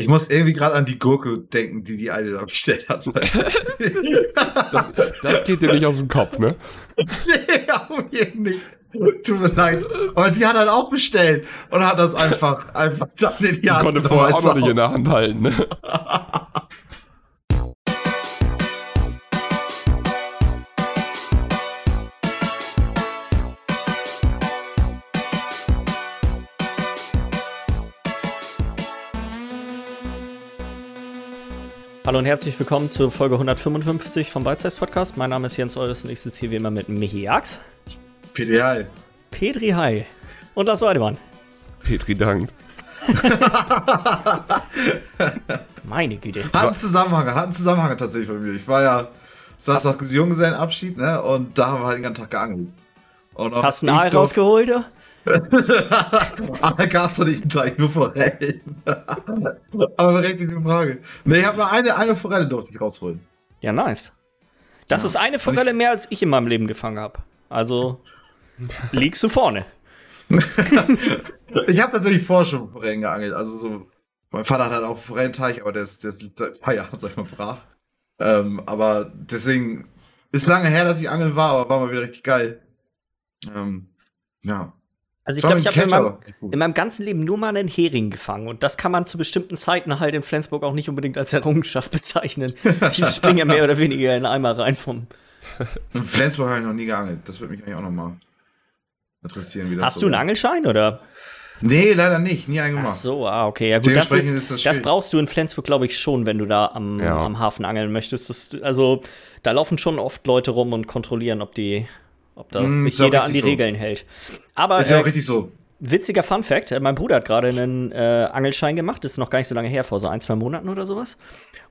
Ich muss irgendwie gerade an die Gurke denken, die die eine da bestellt hat. das, das geht dir nicht aus dem Kopf, ne? nee, auf jeden nicht. Tut mir leid. Aber die hat halt auch bestellt und hat das einfach, einfach dann in die Hand Konnte vorher auch noch nicht in der Hand halten, ne? Hallo und herzlich willkommen zur Folge 155 vom Beizeis Podcast. Mein Name ist Jens Eures und ich sitze hier wie immer mit Michi Jax. Petri Hi. Petri Hi. Und das war Mann. Petri dankt. Meine Güte. Hat einen Zusammenhang, hat einen Zusammenhang tatsächlich bei mir. Ich war ja, saß auf Junggesellenabschied, ne, und da haben wir halt den ganzen Tag geangelt. Hast du ein Aal rausgeholt, du? Aber gab es doch nicht einen Teich, nur Forellen. Aber berechtigte Frage. Ne, ich habe nur eine, eine Forelle durfte ich rausholen. Ja, nice. Das ja. ist eine Forelle mehr, als ich in meinem Leben gefangen habe. Also liegst du vorne. ich habe tatsächlich vorher schon Forellen geangelt. Also so, mein Vater hat halt auch Forellenteich, aber der ist, der ist seit paar Jahren, sag ich mal, brach. Ähm, aber deswegen ist lange her, dass ich angeln war, aber war mal wieder richtig geil. Ähm, ja. Also ich glaube, ich habe in, meinem, in meinem ganzen Leben nur mal einen Hering gefangen und das kann man zu bestimmten Zeiten halt in Flensburg auch nicht unbedingt als Errungenschaft bezeichnen. Die springen ja mehr oder weniger in Eimer rein vom. In Flensburg habe ich noch nie geangelt. Das würde mich eigentlich auch noch mal interessieren, wie das Hast so du einen Angelschein oder? Nee, leider nicht. Nie einen gemacht. Ach so, ah, okay. Ja, gut, das, ist, ist das, das, brauchst du in Flensburg, glaube ich, schon, wenn du da am, ja. am Hafen angeln möchtest. Das, also, da laufen schon oft Leute rum und kontrollieren, ob die ob da mm, sich jeder an die so. Regeln hält. Aber ist ja auch äh, richtig so. Witziger Fun Fact: äh, Mein Bruder hat gerade einen äh, Angelschein gemacht, das ist noch gar nicht so lange her, vor so ein, zwei Monaten oder sowas.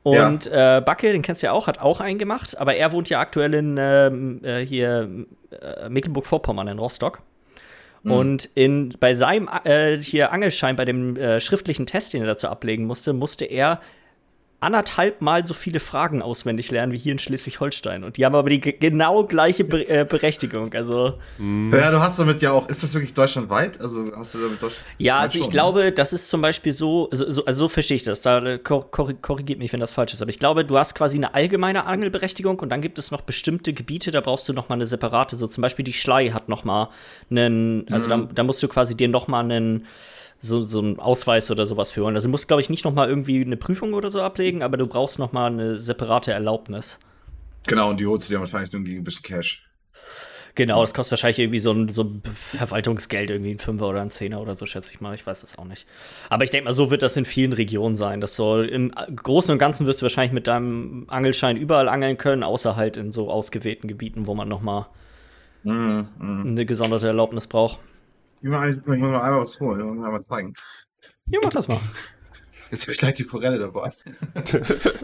Und ja. äh, Backe, den kennst du ja auch, hat auch einen gemacht, aber er wohnt ja aktuell in ähm, äh, hier äh, Mecklenburg-Vorpommern in Rostock. Mhm. Und in, bei seinem hier Angelschein, bei dem schriftlichen Test, den er dazu ablegen musste, musste er anderthalb Mal so viele Fragen auswendig lernen wie hier in Schleswig-Holstein. Und die haben aber die genau gleiche Be äh, Berechtigung. Also. Mhm. Ja, du hast damit ja auch, ist das wirklich deutschlandweit? Also hast du damit Deutschland? Ja, also ich schon, glaube, ne? das ist zum Beispiel so, so, so, also so verstehe ich das. Da äh, korrigiert mich, wenn das falsch ist. Aber ich glaube, du hast quasi eine allgemeine Angelberechtigung und dann gibt es noch bestimmte Gebiete, da brauchst du noch mal eine separate. So zum Beispiel die Schlei hat noch mal einen, also mhm. da, da musst du quasi dir noch mal einen so, so einen Ausweis oder sowas führen. Also du musst, glaube ich, nicht noch mal irgendwie eine Prüfung oder so ablegen, aber du brauchst noch mal eine separate Erlaubnis. Genau, und die holst du dir wahrscheinlich nur gegen ein bisschen Cash. Genau, das kostet wahrscheinlich irgendwie so ein, so ein Verwaltungsgeld, irgendwie ein Fünfer oder ein Zehner oder so, schätze ich mal. Ich weiß das auch nicht. Aber ich denke mal, so wird das in vielen Regionen sein. Das soll im Großen und Ganzen wirst du wahrscheinlich mit deinem Angelschein überall angeln können, außer halt in so ausgewählten Gebieten, wo man noch mal mm, mm. eine gesonderte Erlaubnis braucht. Ich muss mal einmal was holen und einmal zeigen. Ja, mach das mal. Jetzt wäre gleich die Forelle dabei.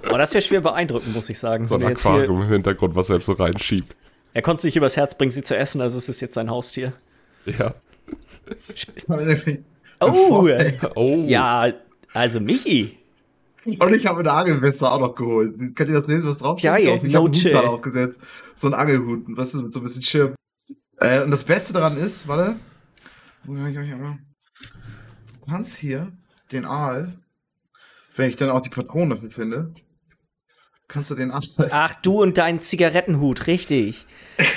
Aber das wäre schwer beeindruckend, muss ich sagen. So ein Aquarium im Hintergrund, was er jetzt so reinschiebt. Er konnte es nicht übers Herz bringen, sie zu essen, also es ist jetzt sein Haustier. Ja. oh, oh. Ja, also Michi. Und ich habe eine Angelweste auch noch geholt. Könnt ihr das lesen, was draufsteht? Ja, ja, ich habe einen Hut aufgesetzt. So ein Angelhut, was ist mit so ein bisschen Schirm. Äh, und das Beste daran ist, warte, Du kannst hier den Aal, wenn ich dann auch die Patrone dafür finde, kannst du den Aal. Ach, du und dein Zigarettenhut, richtig.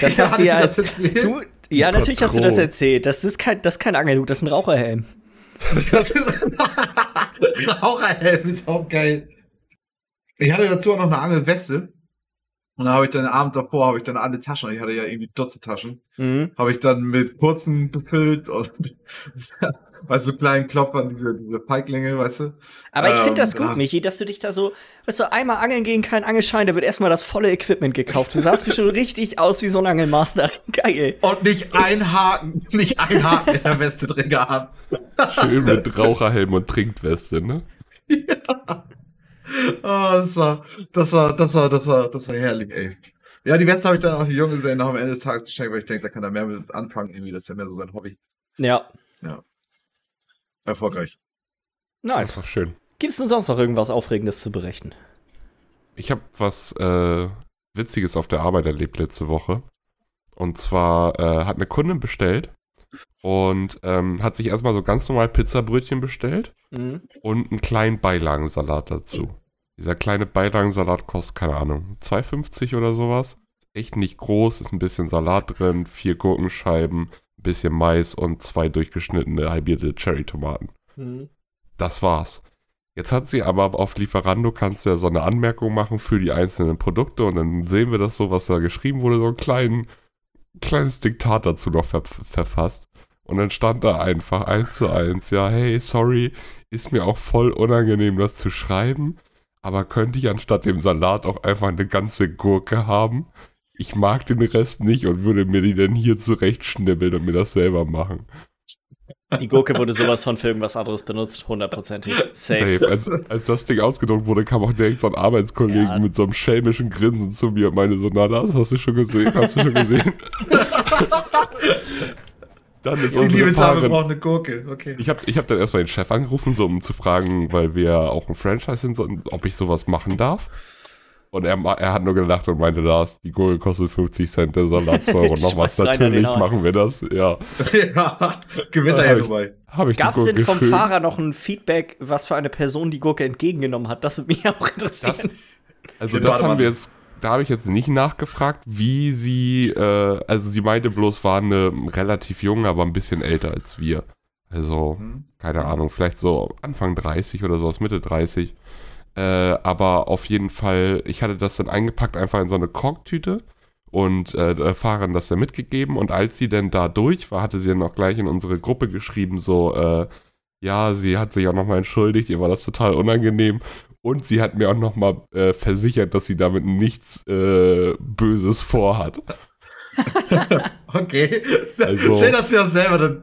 Das ja, hast du ja als. Du, ja, natürlich hast du das erzählt. Das ist kein, das ist kein Angelhut, das ist ein Raucherhelm. Das ist Raucherhelm ist auch geil. Ich hatte dazu auch noch eine Angelweste. Und dann habe ich dann den Abend davor, habe ich dann alle Taschen, ich hatte ja irgendwie Dutzend Taschen, mhm. habe ich dann mit kurzen befüllt und weißt du, so kleinen Klopfern, diese, diese Feiglinge, weißt du. Aber ich finde das ähm, gut, Michi, dass du dich da so, weißt du, einmal angeln gehen, kein Angelschein, da wird erstmal das volle Equipment gekauft. Du sahst bestimmt richtig aus wie so ein Angelmaster. Geil. Und nicht ein Haken, nicht ein Haken in der Weste drin gehabt. Schön mit Raucherhelm und Trinkweste, ne? Ja. Oh, das war, das war, das war, das war, das war herrlich, ey. Ja, die Weste habe ich dann auch die Junge gesehen nach am Ende des Tages geschenkt, weil ich denke, da kann er mehr mit anfangen, irgendwie, das ist ja mehr so sein Hobby. Ja. Ja. Erfolgreich. Nice. Das ist doch schön. Gibt es denn sonst noch irgendwas Aufregendes zu berichten? Ich habe was äh, Witziges auf der Arbeit erlebt letzte Woche. Und zwar äh, hat eine Kundin bestellt und ähm, hat sich erstmal so ganz normal Pizzabrötchen bestellt Mhm. und einen kleinen Beilagensalat dazu. Dieser kleine Beilagensalat kostet, keine Ahnung, 2,50 oder sowas. Echt nicht groß, ist ein bisschen Salat drin, vier Gurkenscheiben, ein bisschen Mais und zwei durchgeschnittene halbierte Cherry-Tomaten. Mhm. Das war's. Jetzt hat sie aber auf Lieferando kannst du ja so eine Anmerkung machen für die einzelnen Produkte und dann sehen wir das so, was da geschrieben wurde, so ein kleinen, kleines Diktat dazu noch ver verfasst. Und dann stand da einfach eins zu eins, ja, hey, sorry, ist mir auch voll unangenehm, das zu schreiben, aber könnte ich anstatt dem Salat auch einfach eine ganze Gurke haben? Ich mag den Rest nicht und würde mir die dann hier zurechtschnibbeln und mir das selber machen. Die Gurke wurde sowas von für irgendwas anderes benutzt, hundertprozentig. Safe. Safe. Als, als das Ding ausgedruckt wurde, kam auch direkt so ein Arbeitskollegen Ja. mit so einem schelmischen Grinsen zu mir und meinte so, na das hast du schon gesehen, hast du schon gesehen. dann ist Die liebe Dame braucht eine Gurke. Okay. ich habe ich hab dann erstmal den Chef angerufen, so um zu fragen, weil wir auch ein Franchise sind, so, ob ich sowas machen darf. Und er, er hat nur gelacht und meinte, das, die Gurke kostet 50 Cent, der Salat 2 Euro noch was. Natürlich machen wir das, ja. ja, gewinnt er ja dabei. Gab es denn vom schön- Fahrer noch ein Feedback, was für eine Person die Gurke entgegengenommen hat? Das würde mich auch interessieren. Also Den das haben wir jetzt, da habe ich jetzt nicht nachgefragt, wie sie, äh, also sie meinte bloß, war eine relativ jung, aber ein bisschen älter als wir. Also, Hm. keine Ahnung, vielleicht so Anfang 30 oder so, aus Mitte 30. Äh, aber auf jeden Fall, ich hatte das dann eingepackt einfach in so eine Korktüte und äh, der Fahrerin das dann mitgegeben und als sie dann da durch war, hatte sie dann auch gleich in unsere Gruppe geschrieben, so, äh, ja, sie hat sich auch nochmal entschuldigt, ihr war das total unangenehm und sie hat mir auch nochmal äh, versichert, dass sie damit nichts äh, Böses vorhat. Okay. Also- Schön, dass du das selber dann.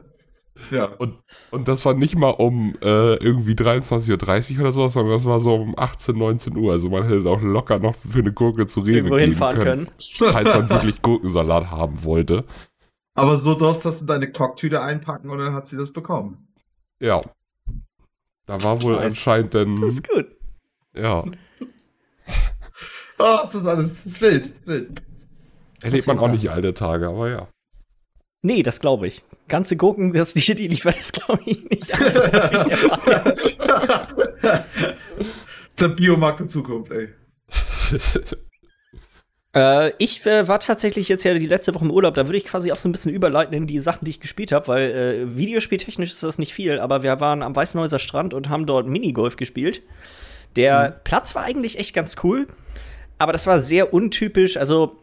Ja. Und, und das war nicht mal um äh, irgendwie 23.30 Uhr oder sowas, sondern das war so um 18, 19 Uhr. Also man hätte auch locker noch für eine Gurke zu Rewe Irgendwo gehen hinfahren können, können. falls man wirklich Gurkensalat haben wollte. Aber so darfst du das in deine Kocktüte einpacken und dann hat sie das bekommen. Ja. Da war wohl Nice. anscheinend dann, Das ist gut. Ja, Oh, das ist alles. Das ist wild. wild. erlebt man auch nicht alte Tage, aber ja. Nee, das glaube ich. Ganze Gurken, das die, die lieber, das glaube ich nicht. Also, das ist der Biomarkt der Zukunft, ey. äh, ich äh, war tatsächlich jetzt ja die letzte Woche im Urlaub. Da würde ich quasi auch so ein bisschen überleiten in die Sachen, die ich gespielt habe, weil äh, videospieltechnisch ist das nicht viel, aber wir waren am Weißenhäuser Strand und haben dort Minigolf gespielt. Der Platz war eigentlich echt ganz cool, aber das war sehr untypisch. Also,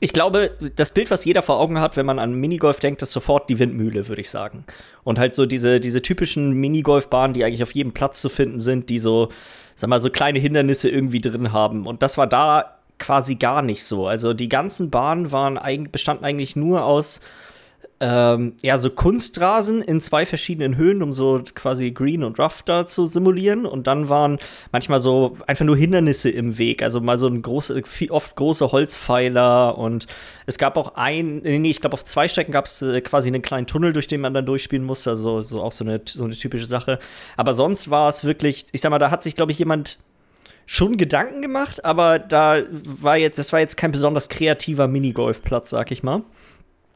ich glaube, das Bild, was jeder vor Augen hat, wenn man an Minigolf denkt, ist sofort die Windmühle, würde ich sagen. Und halt so diese, diese typischen Minigolfbahnen, die eigentlich auf jedem Platz zu finden sind, die so, sag mal, so kleine Hindernisse irgendwie drin haben. Und das war da quasi gar nicht so. Also die ganzen Bahnen waren bestanden eigentlich nur aus ähm, ja, so Kunstrasen in zwei verschiedenen Höhen, um so quasi Green und Rough da zu simulieren. Und dann waren manchmal so einfach nur Hindernisse im Weg. Also mal so ein große, oft große Holzpfeiler. Und es gab auch ein, nee, ich glaube, auf zwei Strecken gab es äh, quasi einen kleinen Tunnel, durch den man dann durchspielen musste. Also so auch so eine, so eine typische Sache. Aber sonst war es wirklich, ich sag mal, da hat sich, glaube ich, jemand schon Gedanken gemacht, aber da war jetzt, das war jetzt kein besonders kreativer Minigolfplatz, sag ich mal.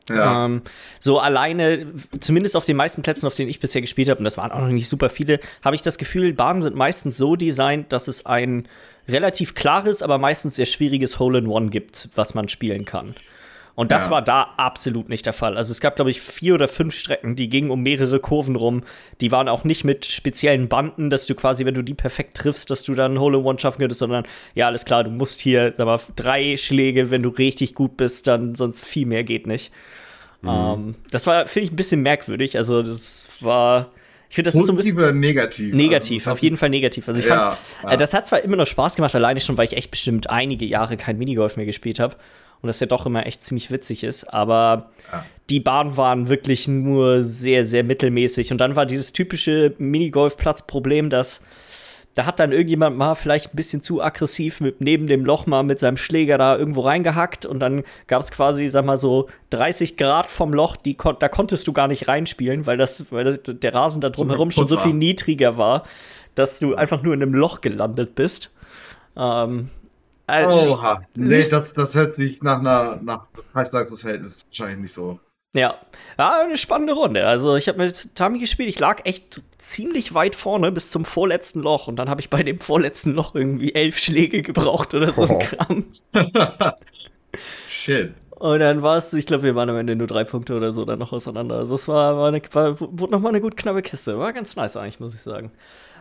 Ja. Ähm, so alleine, zumindest auf den meisten Plätzen, auf denen ich bisher gespielt habe, und das waren auch noch nicht super viele, habe ich das Gefühl, Bahnen sind meistens so designt, dass es ein relativ klares, aber meistens sehr schwieriges Hole-in-One gibt, was man spielen kann. Und das Ja. war da absolut nicht der Fall. Also es gab, glaube ich, vier oder fünf Strecken, die gingen um mehrere Kurven rum. Die waren auch nicht mit speziellen Banden, dass du quasi, wenn du die perfekt triffst, dass du dann Hole-in-One schaffen könntest, sondern ja, alles klar, du musst hier, sag mal, drei Schläge, wenn du richtig gut bist, dann sonst viel mehr geht nicht. Ähm, das war, finde ich, ein bisschen merkwürdig. Also das war, ich finde, das ist so ein Positiv bisschen oder negativ? negativ, Also, auf jeden Fall negativ. Also ich Ja, fand, Äh, das hat zwar immer noch Spaß gemacht, alleine schon, weil ich echt bestimmt einige Jahre kein Minigolf mehr gespielt habe und das ja doch immer echt ziemlich witzig ist, aber Ja. die Bahnen waren wirklich nur sehr, sehr mittelmäßig und dann war dieses typische Minigolfplatzproblem, dass da hat dann irgendjemand mal vielleicht ein bisschen zu aggressiv mit neben dem Loch mal mit seinem Schläger da irgendwo reingehackt und dann gab es quasi, sag mal so 30 Grad vom Loch, die kon da konntest du gar nicht reinspielen, weil das, weil der Rasen da drumherum schon so viel niedriger war, dass du einfach nur in einem Loch gelandet bist. Ähm, äh, Oha. Nee, das, das hört sich nach einer nach Preis-Leistungs-Verhältnis wahrscheinlich nicht so. Ja. ja, eine spannende Runde. Also ich habe mit Tami gespielt, ich lag echt ziemlich weit vorne bis zum vorletzten Loch und dann habe ich bei dem vorletzten Loch irgendwie elf Schläge gebraucht oder so ein Oh. Kram. Shit. Und dann war es, ich glaube, wir waren am Ende nur drei Punkte oder so dann noch auseinander. Also es war, war, eine, war wurde nochmal eine gut knappe Kiste. War ganz nice eigentlich, muss ich sagen.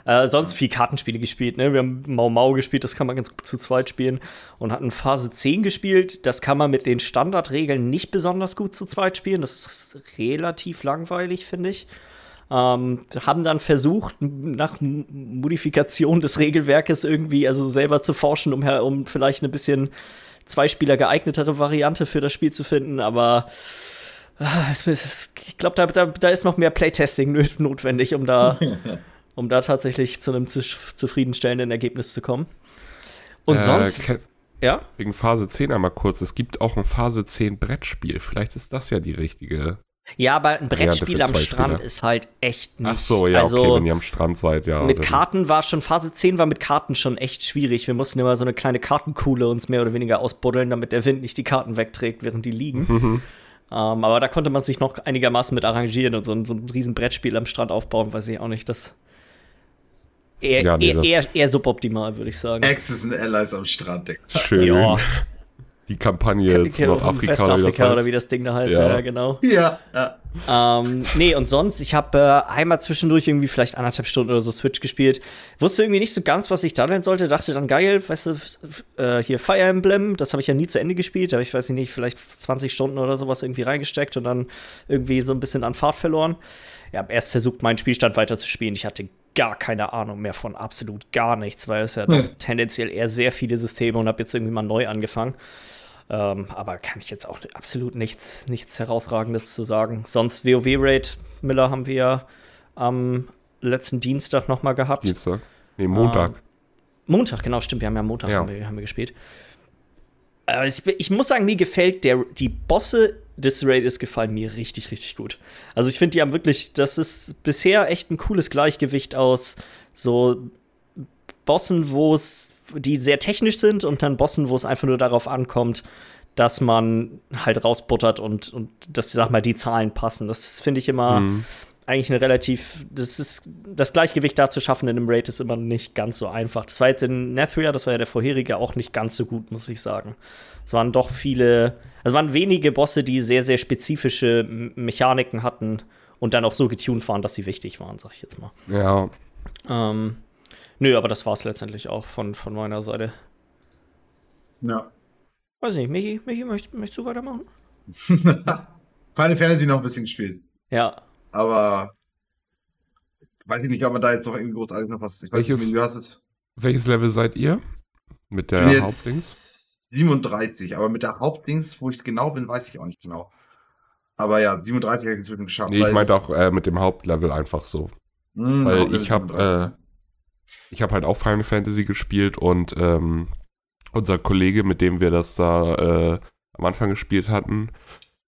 Äh, sonst viel Kartenspiele gespielt, ne? Wir haben Mau Mau gespielt, das kann man ganz gut zu zweit spielen. Und hatten Phase 10 gespielt. Das kann man mit den Standardregeln nicht besonders gut zu zweit spielen. Das ist relativ langweilig, finde ich. Ähm, haben dann versucht, nach Modifikation des Regelwerkes irgendwie, also selber zu forschen, um, um vielleicht eine bisschen Zweispieler geeignetere Variante für das Spiel zu finden, aber ist- ich glaube, da, da, da ist noch mehr Playtesting notwendig, um da, um da tatsächlich zu einem zuf- zufriedenstellenden Ergebnis zu kommen. Und Äh, sonst, ja, Wegen Phase 10 einmal kurz. Es gibt auch ein Phase 10 Brettspiel. Vielleicht ist das ja die richtige. ja, aber ein Brettspiel am Strand Spieler. ist halt echt nicht. Ach so, ja, also, okay, wenn ihr am Strand seid, ja. Mit Karten war schon, Phase 10 war mit Karten schon echt schwierig. Wir mussten immer so eine kleine Kartenkuhle uns mehr oder weniger ausbuddeln, damit der Wind nicht die Karten wegträgt, während die liegen. Mhm. Ähm, aber da konnte man sich noch einigermaßen mit arrangieren und so, ein- so ein riesen Brettspiel am Strand aufbauen, weiß ich auch nicht. Das eher, Ja, nee, eher, eher, eher suboptimal, würde ich sagen. Axis und Allies am Strand. Digga. Schön. Ja. Die Kampagne zu Nordafrika. Westafrika das heißt. oder wie das Ding da heißt, Ja. ja, genau. Ja, ja. Ähm, nee, und sonst, ich habe äh, einmal zwischendurch irgendwie vielleicht anderthalb Stunden oder so Switch gespielt. Wusste irgendwie nicht so ganz, was ich daddeln sollte. Dachte dann, geil, weißt du, äh, hier Fire Emblem, das habe ich ja nie zu Ende gespielt. Da habe ich, weiß ich nicht, vielleicht 20 Stunden oder sowas irgendwie reingesteckt und dann irgendwie so ein bisschen an Fahrt verloren. Ich habe erst versucht, meinen Spielstand weiter zu spielen. Ich hatte gar keine Ahnung mehr von absolut gar nichts, weil es ja doch tendenziell eher sehr viele Systeme und habe jetzt irgendwie mal neu angefangen. Ähm, aber kann ich jetzt auch absolut nichts, nichts Herausragendes zu sagen. Sonst WoW-Raid, Miller haben wir am letzten Dienstag noch mal gehabt. Dienstag. Nee, Montag. Montag, genau, stimmt. Wir haben ja Montag Ja. Haben, wir, haben wir gespielt. Äh, ich, ich muss sagen, mir gefällt der, die Bosse des Raids gefallen mir richtig, richtig gut. Also ich finde, die haben wirklich, das ist bisher echt ein cooles Gleichgewicht aus so Bossen, wo es, die sehr technisch sind und dann Bossen, wo es einfach nur darauf ankommt, dass man halt rausbuttert und, und dass, sag mal, die Zahlen passen. Das finde ich immer Mhm. eigentlich eine relativ, das ist, das Gleichgewicht da zu schaffen in einem Raid ist immer nicht ganz so einfach. Das war jetzt in Nethria, das war ja der vorherige, auch nicht ganz so gut, muss ich sagen. Es waren doch viele, also waren wenige Bosse, die sehr, sehr spezifische Mechaniken hatten und dann auch so getuned waren, dass sie wichtig waren, sag ich jetzt mal. Ja, Ähm, nö, aber das war es letztendlich auch von, von meiner Seite. ja. Weiß nicht, Michi, Michi möcht, möchtest du weitermachen? Final Fantasy noch ein bisschen gespielt. Ja. Aber weiß ich nicht, ob man da jetzt noch irgendwie großartig noch was. Ich weiß Welches- nicht, du hast es. welches Level seid ihr? Mit der Hauptdings? Jetzt 37, aber mit der Hauptdings, wo ich genau bin, weiß ich auch nicht genau. Aber ja, 37 habe ich inzwischen geschafft. Nee, ich meinte auch äh, mit dem Hauptlevel einfach so. Hm, Weil Hauptlevel ich habe 37. äh, ich habe halt auch Final Fantasy gespielt und ähm, unser Kollege, mit dem wir das da äh, am Anfang gespielt hatten,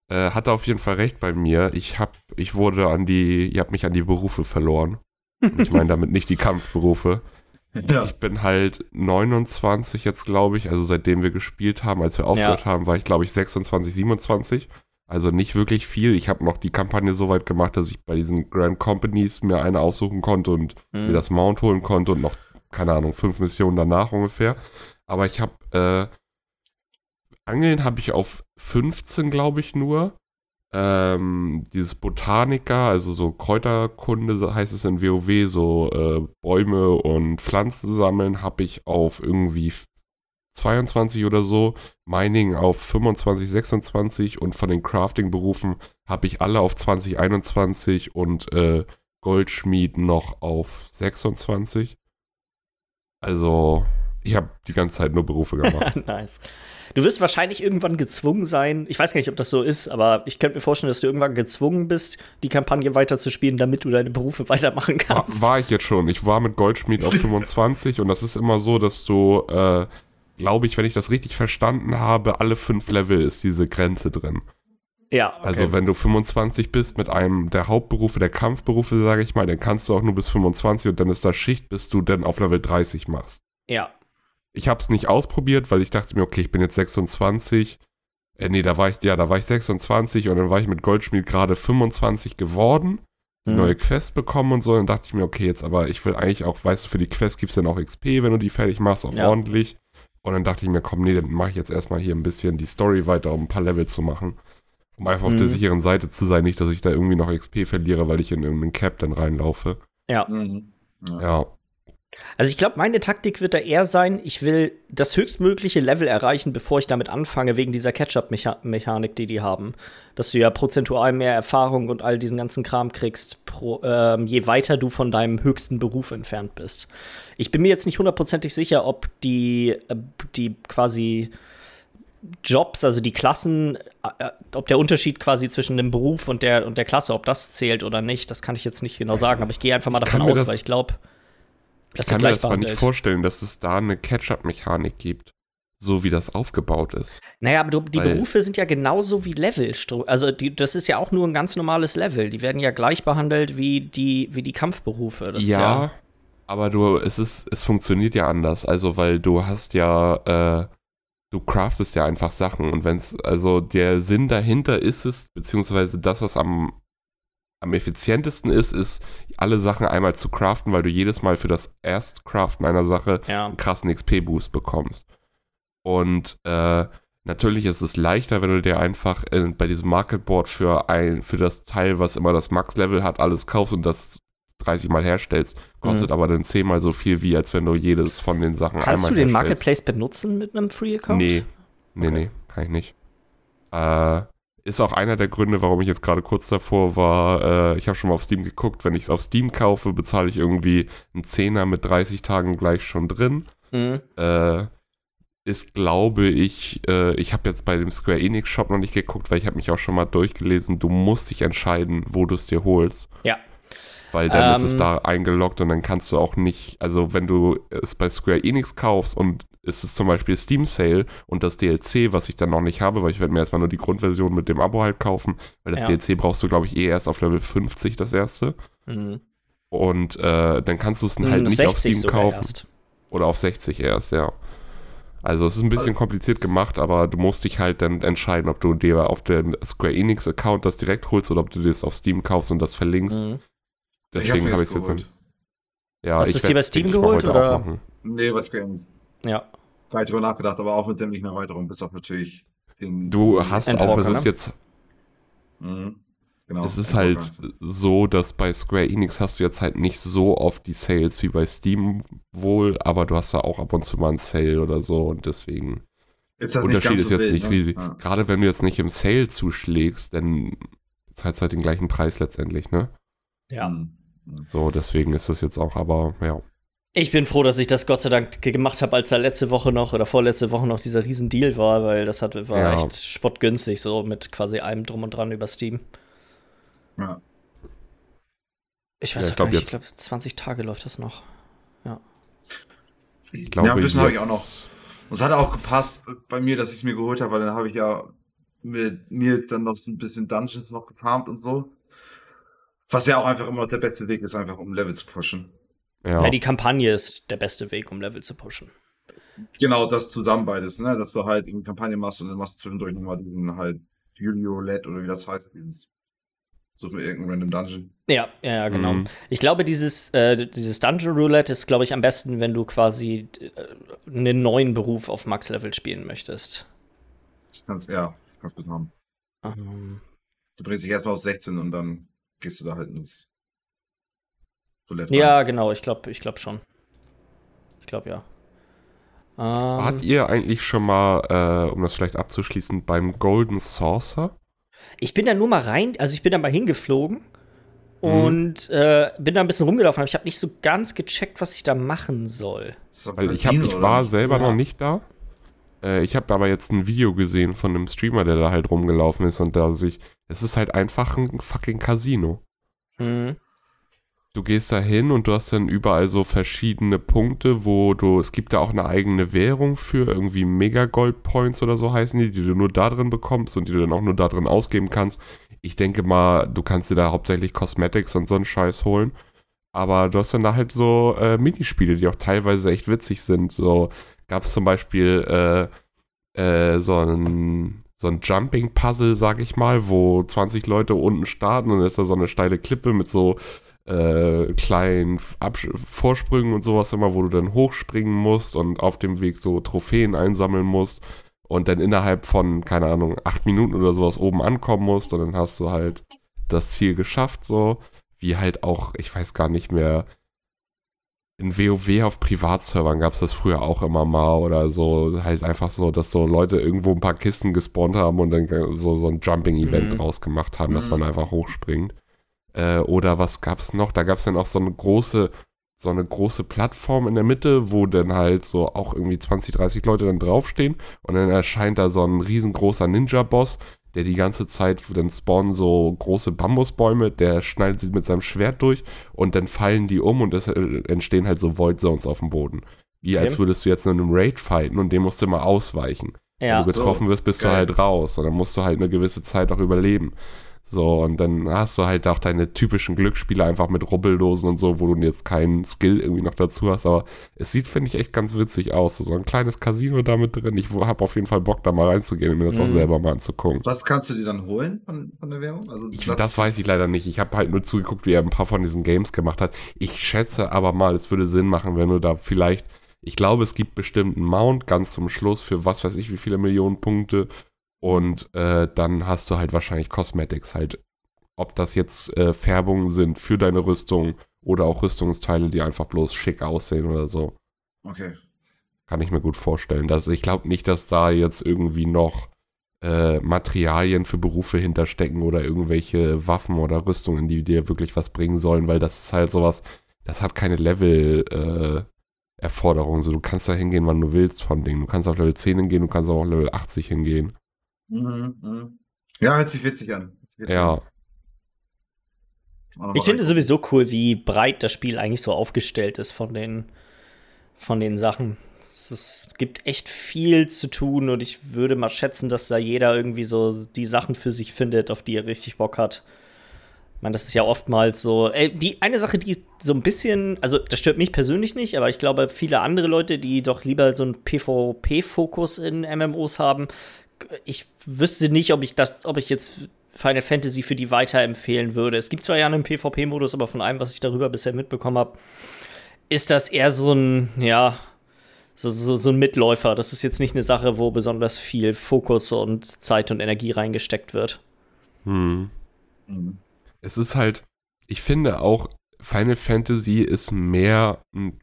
äh, hatte auf jeden Fall recht bei mir. Ich hab, ich wurde an die, ihr habt mich an die Berufe verloren. Ich meine damit nicht die Kampfberufe. Ja. Ich bin halt 29 jetzt, glaube ich. Also seitdem wir gespielt haben, als wir aufgehört haben, war ich, glaube ich, 26, 27. Also nicht wirklich viel. Ich habe noch die Kampagne so weit gemacht, dass ich bei diesen Grand Companies mir eine aussuchen konnte und Hm. mir das Mount holen konnte und noch, keine Ahnung, fünf Missionen danach ungefähr. Aber ich habe, äh, Angeln habe ich auf 15, glaube ich, nur. Ähm, dieses Botaniker, also so Kräuterkunde heißt es in WoW, so äh, Bäume und Pflanzen sammeln, habe ich auf irgendwie 22 oder so, Mining auf 25, 26 und von den Crafting-Berufen habe ich alle auf 20, 21 und äh, Goldschmied noch auf 26. Also, ich habe die ganze Zeit nur Berufe gemacht. nice. Du wirst wahrscheinlich irgendwann gezwungen sein, ich weiß gar nicht, ob das so ist, aber ich könnte mir vorstellen, dass du irgendwann gezwungen bist, die Kampagne weiterzuspielen, damit du deine Berufe weitermachen war, kannst. war ich jetzt schon. Ich war mit Goldschmied auf 25 und das ist immer so, dass du, äh, glaube ich, wenn ich das richtig verstanden habe, alle fünf Level ist diese Grenze drin. ja, okay. Also wenn du 25 bist mit einem der Hauptberufe, der Kampfberufe, sage ich mal, dann kannst du auch nur bis 25 und dann ist das Schicht, bis du dann auf Level 30 machst. ja. Ich habe es nicht ausprobiert, weil ich dachte mir, okay, ich bin jetzt 26. Äh, nee, da war ich, ja, da war ich 26 und dann war ich mit Goldschmied gerade 25 geworden, die Hm. neue Quest bekommen und so. Und dann dachte ich mir, okay, jetzt aber ich will eigentlich auch, weißt du, für die Quest gibt es dann auch XP, wenn du die fertig machst, auch Ja. ordentlich. Und dann dachte ich mir, komm, nee, dann mache ich jetzt erstmal hier ein bisschen die Story weiter, um ein paar Level zu machen. Um einfach auf Mhm. der sicheren Seite zu sein, nicht, dass ich da irgendwie noch XP verliere, weil ich in irgendeinen Cap dann reinlaufe. Ja. Mhm. Ja. Ja. Also ich glaube, meine Taktik wird da eher sein, ich will das höchstmögliche Level erreichen, bevor ich damit anfange, wegen dieser Catch-up-Mechanik, die die haben. Dass du ja prozentual mehr Erfahrung und all diesen ganzen Kram kriegst, pro, ähm, je weiter du von deinem höchsten Beruf entfernt bist. Ich bin mir jetzt nicht hundertprozentig sicher, ob die, äh, die quasi Jobs, also die Klassen, äh, ob der Unterschied quasi zwischen dem Beruf und der, und der Klasse, ob das zählt oder nicht, das kann ich jetzt nicht genau sagen, aber ich gehe einfach mal davon aus, weil ich glaube, das ich kann mir das aber nicht vorstellen, dass es da eine Catch-up-Mechanik gibt, so wie das aufgebaut ist. Naja, aber du, die Weil- Berufe sind ja genauso wie Level. Also die, das ist ja auch nur ein ganz normales Level. Die werden ja gleich behandelt wie die, wie die Kampfberufe. Das ist ja, aber du, es ist, es funktioniert ja anders. Also, weil du hast ja, äh, du craftest ja einfach Sachen und wenn es, also der Sinn dahinter ist es, beziehungsweise das, was am, am effizientesten ist, ist, alle Sachen einmal zu craften, weil du jedes Mal für das Erstcraften einer Sache ja. einen krassen XP-Boost bekommst. Und äh, natürlich ist es leichter, wenn du dir einfach äh, bei diesem Marketboard für ein, für das Teil, was immer das Max-Level hat, alles kaufst und das 30 Mal herstellst. Kostet aber dann 10 mal so viel, wie als wenn du jedes von den Sachen Kannst einmal du den herstellst. Marketplace benutzen mit einem Free-Account? Nee, nee, Okay. nee, kann ich nicht. Äh, ist auch einer der Gründe, warum ich jetzt gerade kurz davor war. Äh, ich habe schon mal auf Steam geguckt. Wenn ich es auf Steam kaufe, bezahle ich irgendwie einen Zehner mit 30 Tagen gleich schon drin. Mhm. Äh, ist, glaube ich, äh, ich habe jetzt bei dem Square Enix Shop noch nicht geguckt, weil ich habe mich auch schon mal durchgelesen. Du musst dich entscheiden, wo du es dir holst. Ja. Weil dann ist es Ähm. da eingeloggt und dann kannst du auch nicht, also wenn du es bei Square Enix kaufst und es ist zum Beispiel Steam Sale und das DLC, was ich dann noch nicht habe, weil ich werde mir erstmal nur die Grundversion mit dem Abo halt kaufen, weil das Ja. DLC brauchst du, glaube ich, eh erst auf Level 50 das erste. Mhm. Und äh, dann kannst du es halt Mhm, nicht auf Steam kaufen. erst. Oder auf 60 erst, ja. Also es ist ein bisschen kompliziert gemacht, aber du musst dich halt dann entscheiden, ob du dir auf dem Square Enix Account das direkt holst oder ob du das auf Steam kaufst und das verlinkst. Mhm. Deswegen habe ich es jetzt geholt. nicht. Ja, Hast ich du es dir bei Steam geholt, heute oder? Nee, was kann Ja. Nicht drüber nachgedacht, aber auch mit sämtlichen Erweiterungen, bis auf natürlich den. Du hast Endwalker, auch, es ist ne? jetzt, Mhm. Genau. es ist Endwalker halt so, dass bei Square Enix hast du jetzt halt nicht so oft die Sales wie bei Steam wohl, aber du hast da auch ab und zu mal einen Sale oder so und deswegen Ist das Unterschied ist so jetzt wild, nicht ne? riesig. Ja. Gerade wenn du jetzt nicht im Sale zuschlägst, dann zahlst du halt den gleichen Preis letztendlich, ne? Ja. Mhm. Mhm. So, deswegen ist das jetzt auch, aber ja. Ich bin froh, dass ich das Gott sei Dank ge- gemacht habe, als da letzte Woche noch oder vorletzte Woche noch dieser riesen Deal war, weil das hat, war Ja. echt spottgünstig, so mit quasi allem drum und dran über Steam. Ja. Ich weiß Ja, ja, ich gar glaub, nicht, ich glaube 20 Tage läuft das noch. Ich glaube, ja, ein bisschen habe ich auch noch. Und es hat auch gepasst bei mir, dass ich es mir geholt habe, weil dann habe ich ja mit Nils dann noch so ein bisschen Dungeons noch gefarmt und so. Was ja auch einfach immer noch der beste Weg ist, einfach um Level zu pushen. Ja, Ja. die Kampagne ist der beste Weg, um Level zu pushen. Genau, das zusammen beides, ne? Dass du halt eine Kampagne machst und dann machst du zwischendurch nochmal diesen halt Julio LED oder wie das heißt, dieses Such mir irgendeinen random Dungeon. Ja, ja, genau. Mhm. Ich glaube, dieses, äh, dieses Dungeon Roulette ist, glaube ich, am besten, wenn du quasi äh, einen neuen Beruf auf Max-Level spielen möchtest. Das kannst, ja, das kannst du gut haben. Ähm, Du bringst dich erstmal auf 16 und dann gehst du da halt ins Roulette. ja, rein. genau, ich glaube ich glaub schon. Ich glaube ja. Wart Ähm, ihr eigentlich schon mal, äh, um das vielleicht abzuschließen, beim Golden Saucer? ich bin da nur mal rein, also ich bin da mal hingeflogen Mhm. und äh, bin da ein bisschen rumgelaufen, aber ich habe nicht so ganz gecheckt, was ich da machen soll. Weil ich, hab, ich war selber Ja. noch nicht da. Äh, ich habe aber jetzt ein Video gesehen von einem Streamer, der da halt rumgelaufen ist und da sich. Es ist halt einfach ein fucking Casino. Mhm. Du gehst da hin und du hast dann überall so verschiedene Punkte, wo du, es gibt da auch eine eigene Währung für, irgendwie Mega-Gold Points oder so heißen die, die du nur da drin bekommst und die du dann auch nur da drin ausgeben kannst. Ich denke mal, du kannst dir da hauptsächlich Cosmetics und so einen Scheiß holen. Aber du hast dann da halt so äh, Minispiele, die auch teilweise echt witzig sind. So gab es zum Beispiel äh, äh, so, ein, so so ein Jumping-Puzzle, sag ich mal, wo 20 Leute unten starten und dann ist da so eine steile Klippe mit so äh, kleinen Absch Vorsprüngen und sowas immer, wo du dann hochspringen musst und auf dem Weg so Trophäen einsammeln musst und dann innerhalb von, keine Ahnung, acht Minuten oder sowas oben ankommen musst und dann hast du halt das Ziel geschafft, so wie halt auch, ich weiß gar nicht mehr, in WoW auf Privatservern gab es das früher auch immer mal oder so, halt einfach so, dass so Leute irgendwo ein paar Kisten gespawnt haben und dann so, so ein Jumping-Event mhm. draus gemacht haben, dass mhm. man einfach hochspringt. Äh, oder was gab's noch? Da gab es dann auch so eine große, so eine große Plattform in der Mitte, wo dann halt so auch irgendwie 20, 30 Leute dann draufstehen und dann erscheint da so ein riesengroßer Ninja-Boss, der die ganze Zeit, dann spawnen so große Bambusbäume, der schneidet sie mit seinem Schwert durch und dann fallen die um und es äh, entstehen halt so Void Zones auf dem Boden. Wie als würdest du jetzt in einem Raid fighten und dem musst du immer ausweichen. Ja, Wenn du getroffen so. wirst, bist Geil. du halt raus und dann musst du halt eine gewisse Zeit auch überleben. So, und dann hast du halt auch deine typischen Glücksspiele einfach mit Rubbeldosen und so, wo du jetzt keinen Skill irgendwie noch dazu hast. Aber es sieht, finde ich, echt ganz witzig aus. So ein kleines Casino da mit drin. Ich habe auf jeden Fall Bock, da mal reinzugehen und mir das mhm. auch selber mal anzugucken. Was kannst du dir dann holen von, von der Währung? Also, ich, das weiß ich leider nicht. Ich habe halt nur zugeguckt, wie er ein paar von diesen Games gemacht hat. Ich schätze aber mal, es würde Sinn machen, wenn du da vielleicht. Ich glaube, es gibt bestimmt einen Mount ganz zum Schluss für was weiß ich, wie viele Millionen Punkte und äh, dann hast du halt wahrscheinlich Cosmetics halt. Ob das jetzt äh, Färbungen sind für deine Rüstung oder auch Rüstungsteile, die einfach bloß schick aussehen oder so. Okay. Kann ich mir gut vorstellen. Dass, ich glaube nicht, dass da jetzt irgendwie noch äh, Materialien für Berufe hinterstecken oder irgendwelche Waffen oder Rüstungen, die dir wirklich was bringen sollen, weil das ist halt sowas, das hat keine Level, äh, Erforderungen. So, du kannst da hingehen, wann du willst von Dingen. Du kannst auf Level 10 hingehen, du kannst auch auf Level 80 hingehen. Mhm, mhm. Ja, hört sich witzig an. ja. Ich finde sowieso cool, wie breit das Spiel eigentlich so aufgestellt ist von den, von den Sachen. Es gibt echt viel zu tun und ich würde mal schätzen, dass da jeder irgendwie so die Sachen für sich findet, auf die er richtig Bock hat. Ich meine, das ist ja oftmals so. Ey, die eine Sache, die so ein bisschen, also das stört mich persönlich nicht, aber ich glaube, viele andere Leute, die doch lieber so einen PvP-Fokus in MMOs haben, ich wüsste nicht, ob ich das, ob ich jetzt Final Fantasy für die weiterempfehlen würde. Es gibt zwar ja einen PvP-Modus, aber von allem, was ich darüber bisher mitbekommen habe, ist das eher so ein, ja, so, so, so ein Mitläufer. Das ist jetzt nicht eine Sache, wo besonders viel Fokus und Zeit und Energie reingesteckt wird. Hm. Mhm. Es ist halt, ich finde auch, Final Fantasy ist mehr ein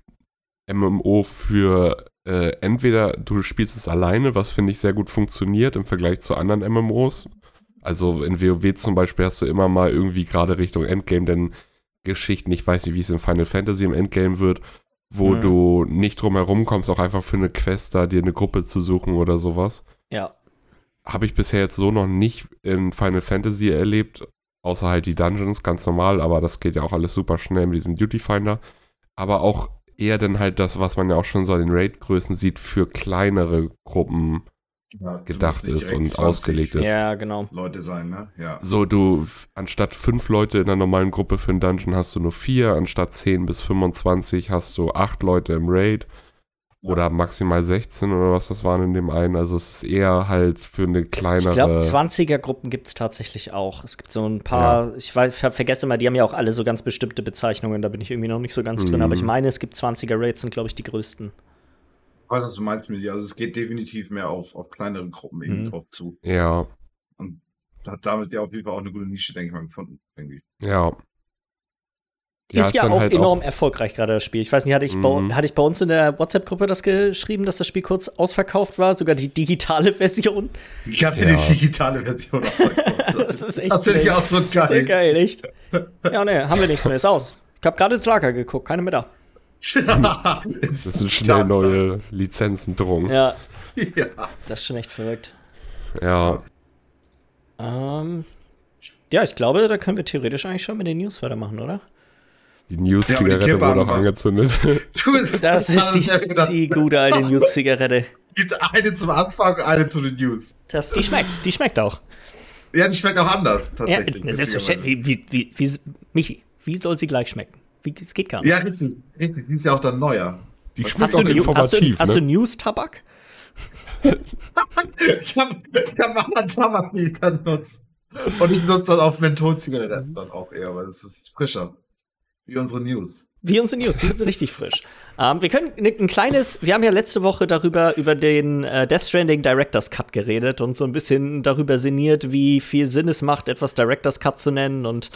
MMO für äh, entweder du spielst es alleine, was finde ich sehr gut funktioniert im Vergleich zu anderen MMOs. Also in WoW zum Beispiel hast du immer mal irgendwie gerade Richtung Endgame denn Geschichten, ich weiß nicht, wie es in Final Fantasy im Endgame wird, wo mhm. du nicht drum herum kommst, auch einfach für eine Quest da dir eine Gruppe zu suchen oder sowas. Ja. Habe ich bisher jetzt so noch nicht in Final Fantasy erlebt, außer halt die Dungeons, ganz normal, aber das geht ja auch alles super schnell mit diesem Duty Finder. Aber auch eher dann halt das, was man ja auch schon so in den Raid-Größen sieht, für kleinere Gruppen ja, gedacht ist und ausgelegt ist. Ja, genau. Leute sein, ne? Ja. So, du, anstatt fünf Leute in einer normalen Gruppe für einen Dungeon hast du nur vier, anstatt 10 bis 25 hast du acht Leute im Raid. Oder maximal 16 oder was das waren in dem einen. Also es ist eher halt für eine kleinere. Ich glaube, 20er-Gruppen gibt es tatsächlich auch. Es gibt so ein paar, ja. ich weiß, vergesse mal, die haben ja auch alle so ganz bestimmte Bezeichnungen. Da bin ich irgendwie noch nicht so ganz mhm. drin. Aber ich mhm. meine, es gibt 20er-Rates, sind, glaube ich, die größten. Ich weiß, was du meinst mit dir. Also es geht definitiv mehr auf, auf kleinere Gruppen eben mhm. drauf zu. Ja. Und hat damit ja auf jeden Fall auch eine gute Nische, denke ich mal, gefunden. Irgendwie. Ja. Ja, ist ja auch halt enorm auch erfolgreich gerade das Spiel. Ich weiß nicht, hatte ich, mhm. bei, hatte ich bei uns in der WhatsApp-Gruppe das geschrieben, dass das Spiel kurz ausverkauft war, sogar die digitale Version? Ich habe ja. die digitale Version ausverkauft. das ist echt Das finde ich auch so geil. Sehr geil, echt. Ja, ne, haben wir nichts mehr, ist aus. Ich habe gerade ins Lager geguckt, keine mehr da. das sind schnell neue Lizenzen drum. Ja. ja. Das ist schon echt verrückt. Ja. Ähm, ja, ich glaube, da können wir theoretisch eigentlich schon mit den News weitermachen, oder? Die News-Zigarette wurde auch angezündet. das ist die, die gute alte News-Zigarette. Gibt eine zum Anfang und eine zu den News. Das, die schmeckt, die schmeckt auch. Ja, die schmeckt auch anders, tatsächlich. Ja, selbstverständlich. Wie, wie, wie, Michi, wie soll sie gleich schmecken? Wie, es geht gar nicht. Ja, richtig, richtig. Die ist ja auch dann neuer. Die schmeckt hast auch du, informativ. Hast du, ne? du News-Tabak? ich habe ich hab anderen Tabak, die ich dann nutze. Und ich nutze dann auch Mentholzigaretten dann auch eher, weil es ist frischer. Wie unsere News. Wie unsere News, die sind richtig frisch. Ähm, wir können ein kleines, wir haben ja letzte Woche darüber, über den äh, Death Stranding Director's Cut geredet und so ein bisschen darüber sinniert, wie viel Sinn es macht, etwas Director's Cut zu nennen. Und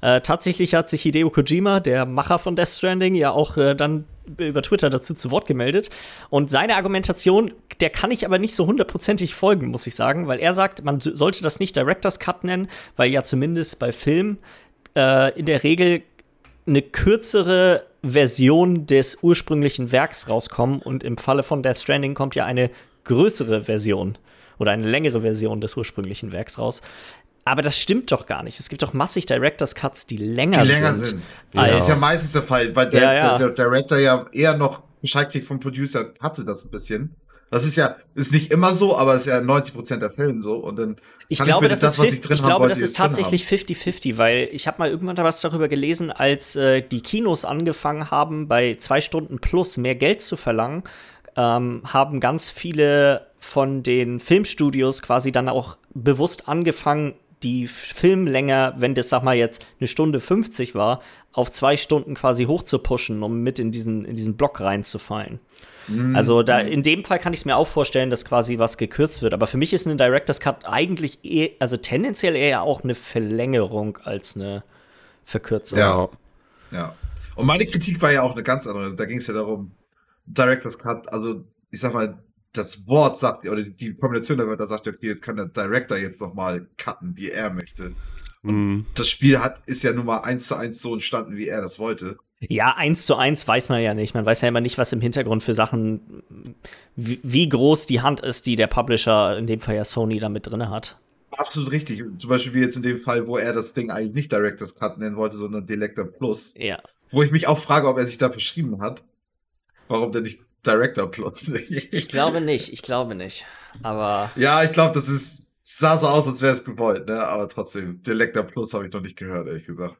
äh, tatsächlich hat sich Hideo Kojima, der Macher von Death Stranding, ja auch äh, dann über Twitter dazu zu Wort gemeldet. Und seine Argumentation, der kann ich aber nicht so hundertprozentig folgen, muss ich sagen, weil er sagt, man sollte das nicht Director's Cut nennen, weil ja zumindest bei Film äh, in der Regel eine kürzere Version des ursprünglichen Werks rauskommen und im Falle von Death Stranding kommt ja eine größere Version oder eine längere Version des ursprünglichen Werks raus. Aber das stimmt doch gar nicht. Es gibt doch massig Director's Cuts, die länger, Die länger sind. sind. Das ist ja meistens der Fall, weil der, Ja, ja. der, der Director ja eher noch Bescheid kriegt vom Producer, hatte das ein bisschen. Das ist ja, ist nicht immer so, aber ist ja in 90% der Fällen so. Und dann Ich glaube, mir das, ist was ich drin ich glaube wollte, das ist tatsächlich 50-50, weil ich habe mal irgendwann da was darüber gelesen, als äh, die Kinos angefangen haben, bei zwei Stunden plus mehr Geld zu verlangen, ähm, haben ganz viele von den Filmstudios quasi dann auch bewusst angefangen, die Filmlänge, wenn das, sag mal, jetzt eine Stunde 50 war, auf zwei Stunden quasi hochzupushen, um mit in diesen, in diesen Block reinzufallen. Haben. Also da in dem Fall kann ich es mir auch vorstellen, dass quasi was gekürzt wird. Aber für mich ist ein Director's Cut eigentlich eher, also tendenziell eher auch eine Verlängerung als eine Verkürzung. Ja. Ja. Und meine Kritik war ja auch eine ganz andere. Da ging es ja darum, Director's Cut, also ich sag mal, das Wort sagt, oder die Kombination der Wörter sagt, okay, jetzt kann der Director jetzt nochmal cutten, wie er möchte. Mhm. Das Spiel hat, ist ja nun mal eins zu eins so entstanden, wie er das wollte. Ja, eins zu eins weiß man ja nicht. Man weiß ja immer nicht, was im Hintergrund für Sachen, wie, wie groß die Hand ist, die der Publisher, in dem Fall ja Sony, da mit drin hat. Absolut richtig. Zum Beispiel wie jetzt in dem Fall, wo er das Ding eigentlich nicht Director's Cut nennen wollte, sondern Delector Plus. Ja. Wo ich mich auch frage, ob er sich da verschrieben hat. Warum denn nicht Director Plus? Ich glaube nicht, ich glaube nicht. Aber ja, ich glaube, das ist, sah so aus, als wäre es gewollt, ne? Aber trotzdem, Delector Plus habe ich noch nicht gehört, ehrlich gesagt.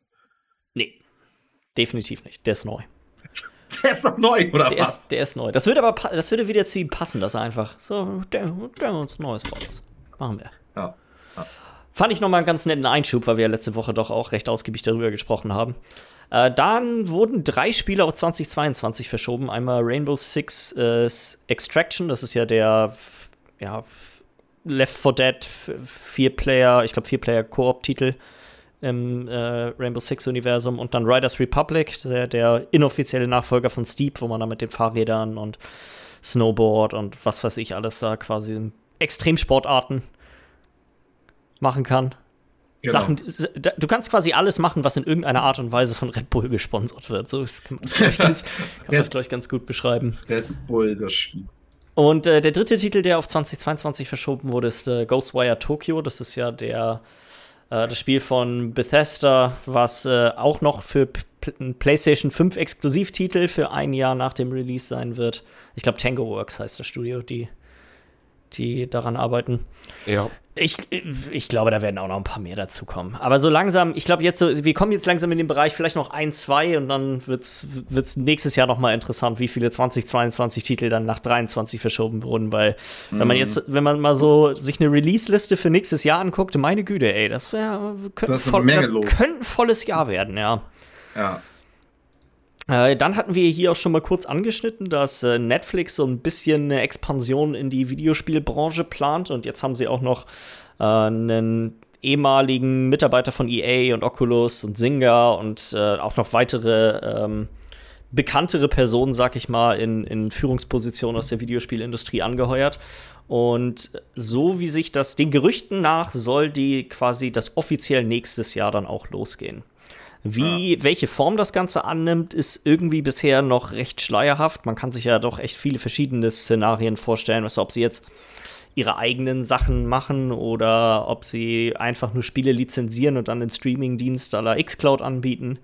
Definitiv nicht. Der ist neu. Der ist doch neu, oder Der was? ist, der ist neu. Das würde aber, das würde wieder zu ihm passen, dass er einfach so, der, der uns Neues voraus. Machen wir. Ja. Fand ich nochmal einen ganz netten Einschub, weil wir ja letzte Woche doch auch recht ausgiebig darüber gesprochen haben. Äh, dann wurden drei Spiele auf 2022 verschoben. Einmal Rainbow Six äh, Extraction, das ist ja der ja, Left 4 Dead f- Vier-Player, ich glaube Vier-Player-Koop-Titel im äh, Rainbow Six-Universum. Und dann Riders Republic, der, der inoffizielle Nachfolger von Steep, wo man dann mit den Fahrrädern und Snowboard und was weiß ich alles da quasi Extremsportarten machen kann. Genau. Sachen, du kannst quasi alles machen, was in irgendeiner Art und Weise von Red Bull gesponsert wird. So kann man das, glaub ich, ganz, kann man das, glaub ich, ganz gut beschreiben. Red Bull, das Spiel. Und äh, der dritte Titel, der auf 2022 verschoben wurde, ist äh, Ghostwire Tokyo. Das ist ja der, das Spiel von Bethesda, was äh, auch noch für ein PlayStation 5 Exklusivtitel für ein Jahr nach dem Release sein wird. Ich glaube, Tango Works heißt das Studio, die, die daran arbeiten. Ja. Ich, ich glaube, da werden auch noch ein paar mehr dazukommen. Aber so langsam, ich glaube jetzt so, wir kommen jetzt langsam in den Bereich vielleicht noch ein, zwei und dann wird's wird's nächstes Jahr noch mal interessant, wie viele 2022 Titel dann nach 23 verschoben wurden, weil wenn man jetzt, wenn man mal so sich eine Release-Liste für nächstes Jahr anguckt, meine Güte, ey, das wäre könnte, voll, das könnte ein volles Jahr werden, ja. Ja. Äh, dann hatten wir hier auch schon mal kurz angeschnitten, dass äh, Netflix so ein bisschen eine Expansion in die Videospielbranche plant und jetzt haben sie auch noch äh, einen ehemaligen Mitarbeiter von EA und Oculus und Zynga und auch noch weitere ähm, bekanntere Personen, sag ich mal, in, in Führungspositionen aus der Videospielindustrie angeheuert. Und so wie sich das den Gerüchten nach soll die quasi das offiziell nächstes Jahr dann auch losgehen. Wie, welche Form das Ganze annimmt, ist irgendwie bisher noch recht schleierhaft. Man kann sich ja doch echt viele verschiedene Szenarien vorstellen, was, ob sie jetzt ihre eigenen Sachen machen oder ob sie einfach nur Spiele lizenzieren und dann den Streaming-Dienst aller Xcloud anbieten.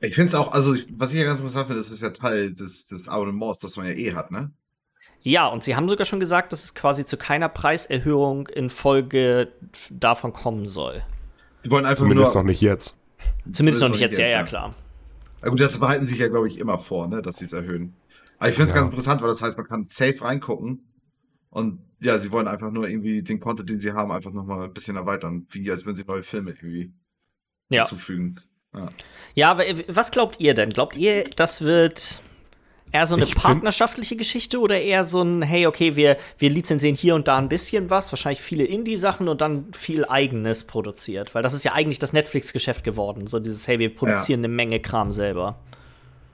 Ich finde es auch, also was ich ja ganz interessant finde, das ist ja Teil des, des Abonnements, das man ja eh hat, ne? Ja, und sie haben sogar schon gesagt, dass es quasi zu keiner Preiserhöhung infolge davon kommen soll. Die wollen einfach Zumindest nur. noch nicht jetzt. Zumindest noch nicht jetzt, doch ja, ja, jetzt, klar. Na gut, das behalten sich ja, glaube ich, immer vor, ne, dass sie es erhöhen. Aber ich finde es Ja. ganz interessant, weil das heißt, man kann safe reingucken. Und ja, sie wollen einfach nur irgendwie den Content, den sie haben, einfach nochmal ein bisschen erweitern. Wie als wenn sie neue Filme irgendwie Ja. hinzufügen. Ja, aber äh, was glaubt ihr denn? Glaubt ihr, das wird eher so eine Ich partnerschaftliche Geschichte oder eher so ein, hey, okay, wir, wir lizenzieren hier und da ein bisschen was, wahrscheinlich viele Indie-Sachen und dann viel Eigenes produziert? Weil das ist ja eigentlich das Netflix-Geschäft geworden. So dieses, hey, wir produzieren eine Menge Kram selber.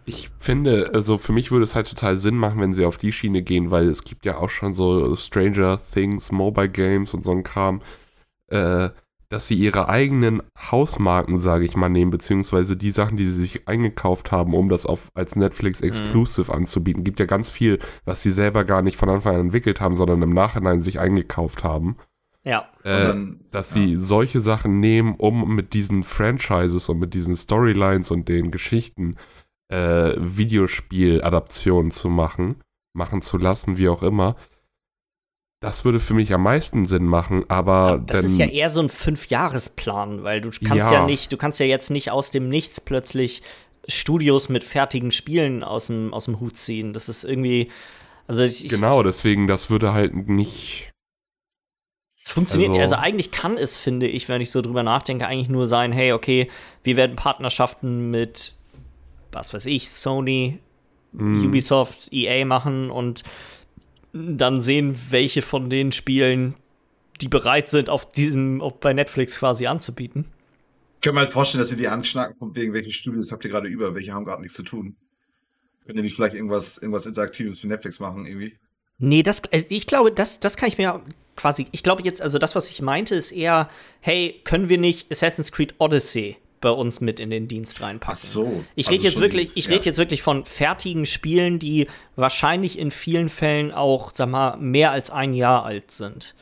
Ich finde, also für mich würde es halt total Sinn machen, wenn sie auf die Schiene gehen, weil es gibt ja auch schon so Stranger Things, Mobile Games und so ein Kram, äh, dass sie ihre eigenen Hausmarken, sage ich mal, nehmen, beziehungsweise die Sachen, die sie sich eingekauft haben, um das auf, als Netflix Exclusive anzubieten. Gibt ja ganz viel, was sie selber gar nicht von Anfang an entwickelt haben, sondern im Nachhinein sich eingekauft haben. Ja. Äh, dann- dass ja. sie solche Sachen nehmen, um mit diesen Franchises und mit diesen Storylines und den Geschichten äh, Videospiel-Adaptionen zu machen, machen zu lassen, wie auch immer. Das würde für mich am meisten Sinn machen, aber Das dann, ist ja eher so ein Fünfjahresplan, weil du kannst Ja. ja. nicht, du kannst ja jetzt nicht aus dem Nichts plötzlich Studios mit fertigen Spielen aus dem, aus dem Hut ziehen. Das ist irgendwie, also ich, genau, deswegen, das würde halt nicht. Es funktioniert, Also- also, eigentlich kann es, finde ich, wenn ich so drüber nachdenke, eigentlich nur sein, hey, okay, wir werden Partnerschaften mit, was weiß ich, Sony, hm, Ubisoft, EA machen und dann sehen, welche von den Spielen, die bereit sind, auf diesem, auf bei Netflix quasi anzubieten. Ich könnte mir halt vorstellen, dass sie die anschnacken, von wegen, welche Studios habt ihr gerade über, welche haben gerade nichts zu tun. Könnt ihr nicht vielleicht irgendwas, irgendwas Interaktives für Netflix machen, irgendwie? Nee, das, also ich glaube, das, das kann ich mir quasi, ich glaube jetzt, also das, was ich meinte, ist eher, hey, können wir nicht Assassin's Creed Odyssey bei uns mit in den Dienst reinpacken? Ach so. Ich Also rede jetzt schon wirklich, ich ja. rede jetzt wirklich von fertigen Spielen, die wahrscheinlich in vielen Fällen auch, sag mal, mehr als ein Jahr alt sind.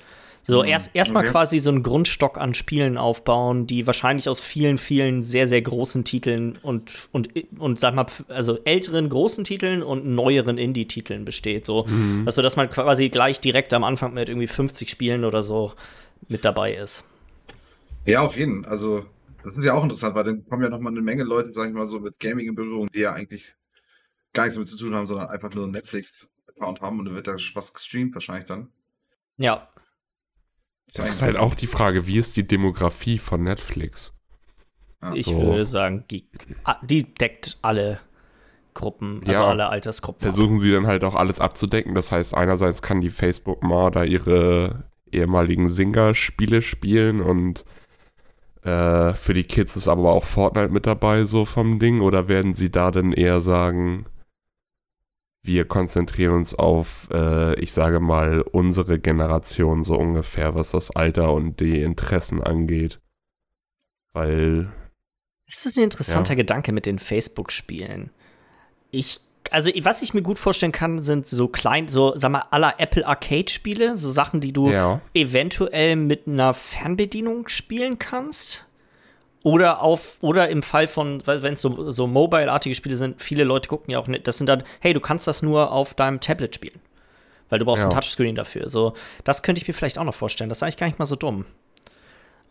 So, Hm, erst erstmal okay. quasi so einen Grundstock an Spielen aufbauen, die wahrscheinlich aus vielen, vielen sehr, sehr großen Titeln und, und, und sag mal, also älteren großen Titeln und neueren Indie-Titeln besteht. So, Mhm. also, dass man quasi gleich direkt am Anfang mit irgendwie 50 Spielen oder so mit dabei ist. Ja, auf jeden. Also, das ist ja auch interessant, weil dann kommen ja nochmal eine Menge Leute, sag ich mal, so mit Gaming in Berührung, die ja eigentlich gar nichts damit zu tun haben, sondern einfach nur einen Netflix-Account haben und dann wird da was gestreamt wahrscheinlich dann. Ja, Das ist halt auch die Frage, wie ist die Demografie von Netflix? Ja, ich so. würde sagen, die, ah, die deckt alle Gruppen, also Ja. alle Altersgruppen. ab. Versuchen sie dann halt auch alles abzudecken. Das heißt, einerseits kann die Facebook-Ma da ihre ehemaligen Singer-Spiele spielen und äh, für die Kids ist aber auch Fortnite mit dabei, so vom Ding. Oder werden sie da dann eher sagen, wir konzentrieren uns auf, äh, ich sage mal, unsere Generation so ungefähr, was das Alter und die Interessen angeht. Weil, Das ist ein interessanter Ja. Gedanke mit den Facebook-Spielen. Ich, also was ich mir gut vorstellen kann, sind so klein, so, sag mal, aller Apple Arcade-Spiele, so Sachen, die du ja, eventuell mit einer Fernbedienung spielen kannst. Oder auf, oder im Fall von, wenn es so, so mobile-artige Spiele sind, viele Leute gucken ja auch nicht, das sind dann, hey, du kannst das nur auf deinem Tablet spielen. Weil du brauchst Ja. ein Touchscreen dafür. So, das könnte ich mir vielleicht auch noch vorstellen. Das ist eigentlich gar nicht mal so dumm.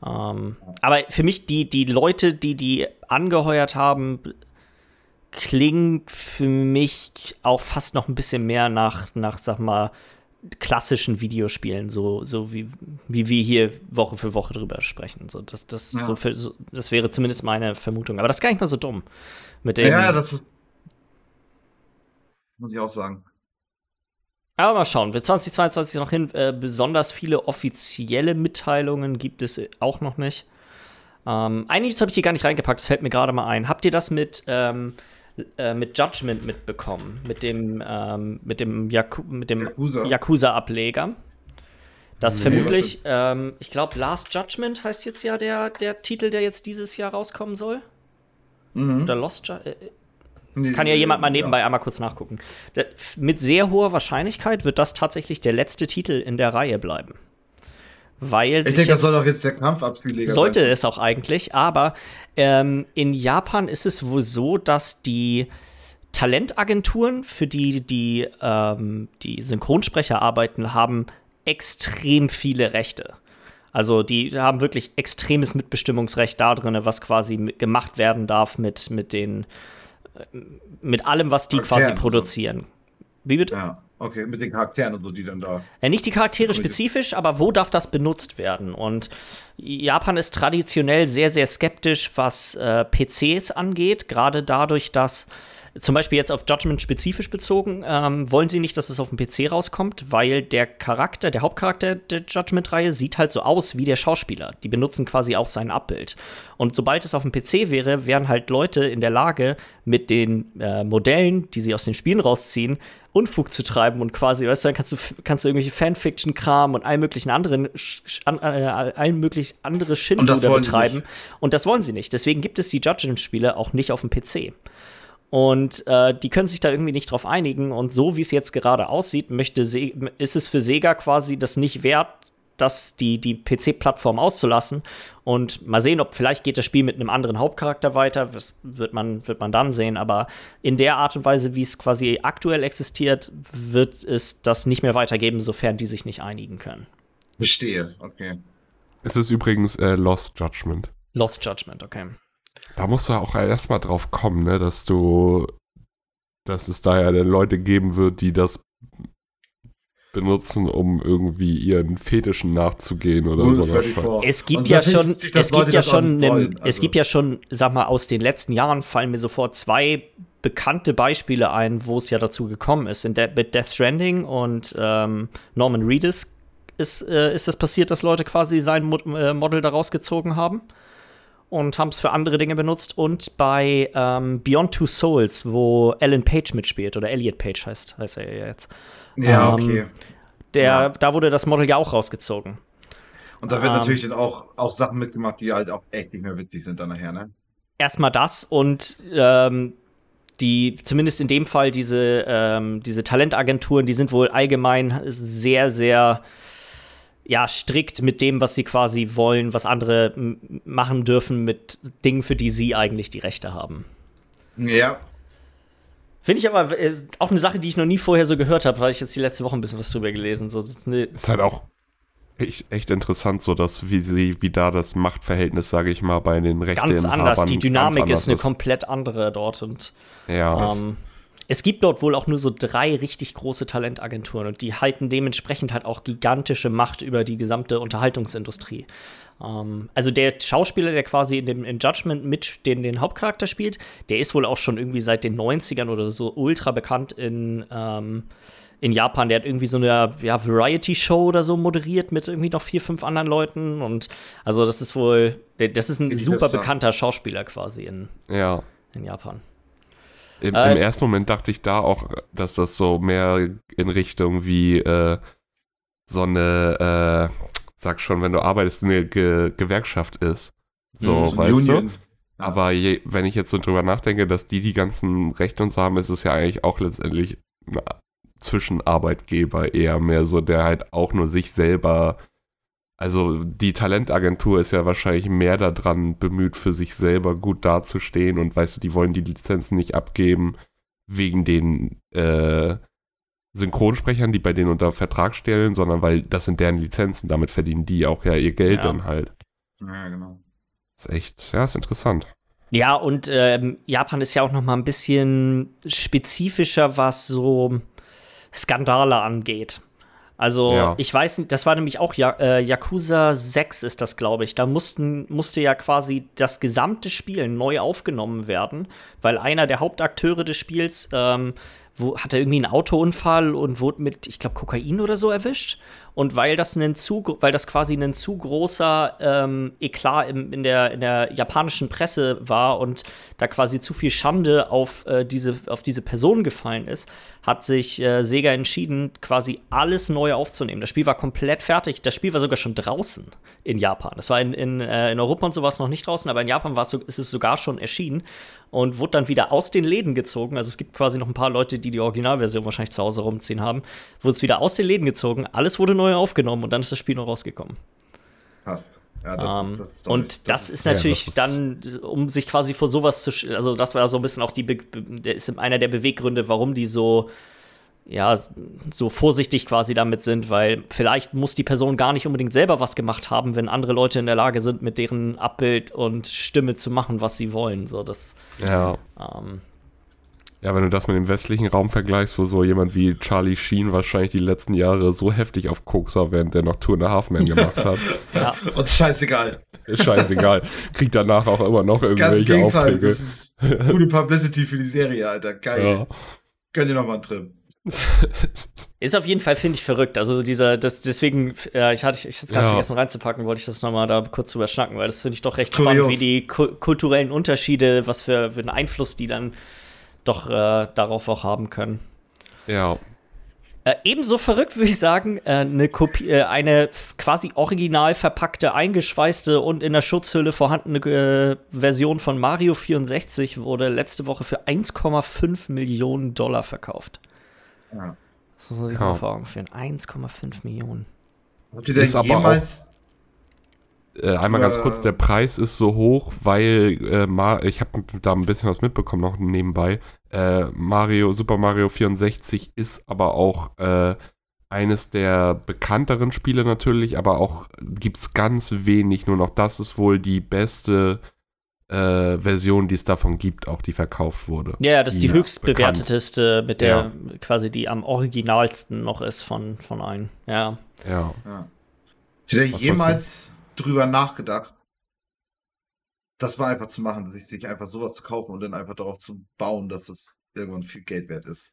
Ähm, aber für mich, die, die Leute, die die angeheuert haben, klingen für mich auch fast noch ein bisschen mehr nach, nach sag mal, klassischen Videospielen, so, so wie, wie wir hier Woche für Woche drüber sprechen. So, das, das, Ja. so für, so, das wäre zumindest meine Vermutung. Aber das ist gar nicht mal so dumm. Mit dem, Ja, das ist. Muss ich auch sagen. Aber mal schauen, wird 2022 noch hin. Äh, besonders viele offizielle Mitteilungen gibt es auch noch nicht. Ähm, einiges habe ich hier gar nicht reingepackt, das fällt mir gerade mal ein. Habt ihr das mit, ähm, äh, mit Judgment mitbekommen? Mit dem, ähm, mit dem, Yaku mit dem Yakuza? Yakuza-Ableger? Das Nee, vermutlich, ähm, ich glaube, Last Judgment heißt jetzt ja der, der Titel, der jetzt dieses Jahr rauskommen soll. Mhm. Oder Lost Ju äh, Nee, kann ja jemand mal ja. nebenbei einmal kurz nachgucken. Der- Mit sehr hoher Wahrscheinlichkeit wird das tatsächlich der letzte Titel in der Reihe bleiben. Weil Ich denke, das soll doch jetzt der sollte sein. es auch eigentlich, aber ähm, in Japan ist es wohl so, dass die Talentagenturen, für die die, ähm, die Synchronsprecher arbeiten, haben extrem viele Rechte. Also die haben wirklich extremes Mitbestimmungsrecht da drin, was quasi gemacht werden darf mit, mit den äh, mit allem, was die Charakteren quasi produzieren. Wie bitte? Ja, okay, mit den Charakteren und so, die dann da. Ja, nicht die Charaktere spezifisch, aber wo darf das benutzt werden? Und Japan ist traditionell sehr, sehr skeptisch, was äh, PCs angeht, gerade dadurch, dass zum Beispiel jetzt auf Judgment spezifisch bezogen, ähm, wollen sie nicht, dass es auf dem PC rauskommt, weil der Charakter, der Hauptcharakter der Judgment-Reihe sieht halt so aus wie der Schauspieler. Die benutzen quasi auch sein Abbild. Und sobald es auf dem PC wäre, wären halt Leute in der Lage, mit den äh, Modellen, die sie aus den Spielen rausziehen, Unfug zu treiben und quasi, weißt du, dann kannst du, kannst du irgendwelche Fanfiction-Kram und allen möglichen anderen, an, äh, allen möglichen andere Schindluder betreiben. Und das wollen sie nicht. Deswegen gibt es die Judgment-Spiele auch nicht auf dem PC. Und äh, die können sich da irgendwie nicht drauf einigen. Und so wie es jetzt gerade aussieht, möchte Se ist es für Sega quasi das nicht wert, das die, die PC-Plattform auszulassen. Und mal sehen, ob vielleicht geht das Spiel mit einem anderen Hauptcharakter weiter. Das wird man, wird man dann sehen. Aber in der Art und Weise, wie es quasi aktuell existiert, wird es das nicht mehr weitergeben, sofern die sich nicht einigen können. Verstehe, okay. Es ist übrigens äh, Lost Judgment. Lost Judgment, okay. Da musst du auch erstmal drauf kommen, ne, dass du, dass es da ja Leute geben wird, die das benutzen, um irgendwie ihren Fetischen nachzugehen oder so. Es gibt ja schon, es gibt ja schon, wollen, also. es gibt ja schon, sag mal, aus den letzten Jahren fallen mir sofort zwei bekannte Beispiele ein, wo es ja dazu gekommen ist. In De mit Death Stranding und ähm, Norman Reedus ist, äh, ist das passiert, dass Leute quasi sein Mo äh, Model daraus gezogen haben und haben es für andere Dinge benutzt. Und bei ähm, Beyond Two Souls, wo Alan Page mitspielt, oder Elliot Page heißt, heißt er ja jetzt. Ja, ähm, okay. Der, ja. Da wurde das Model ja auch rausgezogen. Und da werden ähm, natürlich dann auch, auch Sachen mitgemacht, die halt auch echt nicht mehr witzig sind dann nachher, ne? Erstmal das und ähm, die, zumindest in dem Fall, diese, ähm, diese Talentagenturen, die sind wohl allgemein sehr, sehr ja, strikt mit dem, was sie quasi wollen, was andere machen dürfen mit Dingen, für die sie eigentlich die Rechte haben. Ja. Finde ich aber äh, auch eine Sache, die ich noch nie vorher so gehört habe, weil ich jetzt die letzte Woche ein bisschen was drüber gelesen. So, das ist, eine ist halt auch echt, echt interessant, so dass wie sie, wie da das Machtverhältnis, sage ich mal, bei den Rechten ganz anders. Die Dynamik ist eine ist. komplett andere dort und ja. Ähm, es gibt dort wohl auch nur so drei richtig große Talentagenturen und die halten dementsprechend halt auch gigantische Macht über die gesamte Unterhaltungsindustrie. Ähm, also der Schauspieler, der quasi in dem in Judgment mit den, den Hauptcharakter spielt, der ist wohl auch schon irgendwie seit den 90ern oder so ultra bekannt in, ähm, in Japan. Der hat irgendwie so eine ja, Variety-Show oder so moderiert mit irgendwie noch vier, fünf anderen Leuten. Und also das ist wohl, das ist ein super bekannter Schauspieler quasi in, ja. in Japan. Im, äh, Im, ersten Moment dachte ich da auch, dass das so mehr in Richtung wie äh, so eine, äh, sag schon, wenn du arbeitest, eine Ge Gewerkschaft ist. So, mhm, weißt Union. du? Aber je, wenn ich jetzt so drüber nachdenke, dass die die ganzen Rechte und so haben, ist es ja eigentlich auch letztendlich zwischen Arbeitgeber eher mehr so, der halt auch nur sich selber also die Talentagentur ist ja wahrscheinlich mehr daran bemüht, für sich selber gut dazustehen und weißt du, die wollen die Lizenzen nicht abgeben wegen den äh, Synchronsprechern, die bei denen unter Vertrag stellen, sondern weil das sind deren Lizenzen, damit verdienen die auch ja ihr Geld ja. dann halt. Ja, genau. Das ist echt, ja, ist interessant. Ja, und ähm, Japan ist ja auch noch mal ein bisschen spezifischer, was so Skandale angeht. Also ja. ich weiß nicht, das war nämlich auch ja, äh, Yakuza 6 ist das, glaube ich. Da mussten, musste ja quasi das gesamte Spiel neu aufgenommen werden, weil einer der Hauptakteure des Spiels ähm, wo, hatte irgendwie einen Autounfall und wurde mit, ich glaube, Kokain oder so erwischt. Und weil das, einen zu, weil das quasi ein zu großer ähm, Eklat im, in, der, in der japanischen Presse war und da quasi zu viel Schande auf, äh, diese, auf diese Person gefallen ist, hat sich äh, Sega entschieden, quasi alles neu aufzunehmen. Das Spiel war komplett fertig. Das Spiel war sogar schon draußen in Japan. Das war in, in, äh, in Europa und sowas noch nicht draußen, aber in Japan so, ist es sogar schon erschienen und wurde dann wieder aus den Läden gezogen. Also es gibt quasi noch ein paar Leute, die die Originalversion wahrscheinlich zu Hause rumziehen haben. Wurde es wieder aus den Läden gezogen, alles wurde neu aufgenommen und dann ist das Spiel noch rausgekommen. Passt. Ja, das, um, ist, ähm, das ist und das, das, ist natürlich ja, das ist dann, um sich quasi vor sowas zu, also das war so ein bisschen auch die, der ist einer der Beweggründe, warum die so ja, so vorsichtig quasi damit sind, weil vielleicht muss die Person gar nicht unbedingt selber was gemacht haben, wenn andere Leute in der Lage sind, mit deren Abbild und Stimme zu machen, was sie wollen. So, das, ja. Ähm, Ja, wenn du das mit dem westlichen Raum vergleichst, wo so jemand wie Charlie Sheen wahrscheinlich die letzten Jahre so heftig auf Koks war, während der noch Tour in a Half Man gemacht hat. ja. Und scheißegal. Ist scheißegal. Kriegt danach auch immer noch irgendwelche Ganz Gegenteil, Aufträge. das ist gute Publicity für die Serie, Alter. Geil. Ja. Gönn dir nochmal einen Trip. Ist auf jeden Fall, finde ich, verrückt. Also dieser, das, deswegen, ja, ich hatte ich jetzt ganz Ja. vergessen reinzupacken, wollte ich das nochmal da kurz drüber schnacken, weil das finde ich doch recht spannend, wie die ku kulturellen Unterschiede, was für, für einen Einfluss die dann doch äh, darauf auch haben können. ja. Äh, ebenso verrückt würde ich sagen, äh, eine, Kopie, äh, eine quasi original verpackte, eingeschweißte und in der Schutzhülle vorhandene äh, Version von Mario 64 wurde letzte Woche für 1,5 Millionen Dollar verkauft. Ja. Das muss man sich Ja. mal vor Augen führen. 1,5 Millionen. Habt ihr denn Ist aber jemals. Äh, einmal ganz kurz, der Preis ist so hoch, weil äh, Ma ich habe da ein bisschen was mitbekommen noch nebenbei. Äh, Mario, Super Mario 64 ist aber auch äh, eines der bekannteren Spiele natürlich, aber auch gibt es ganz wenig nur noch. Das ist wohl die beste äh, Version, die es davon gibt, auch die verkauft wurde. Ja, ja, das ist die Ja, höchst bekannt. bewerteteste, mit der quasi die am originalsten noch ist von, von allen. Ja. Ja. Ja. Was jemals drüber nachgedacht, das mal einfach zu machen, sich- sich einfach sowas zu kaufen und dann einfach darauf zu bauen, dass es irgendwann viel Geld wert ist?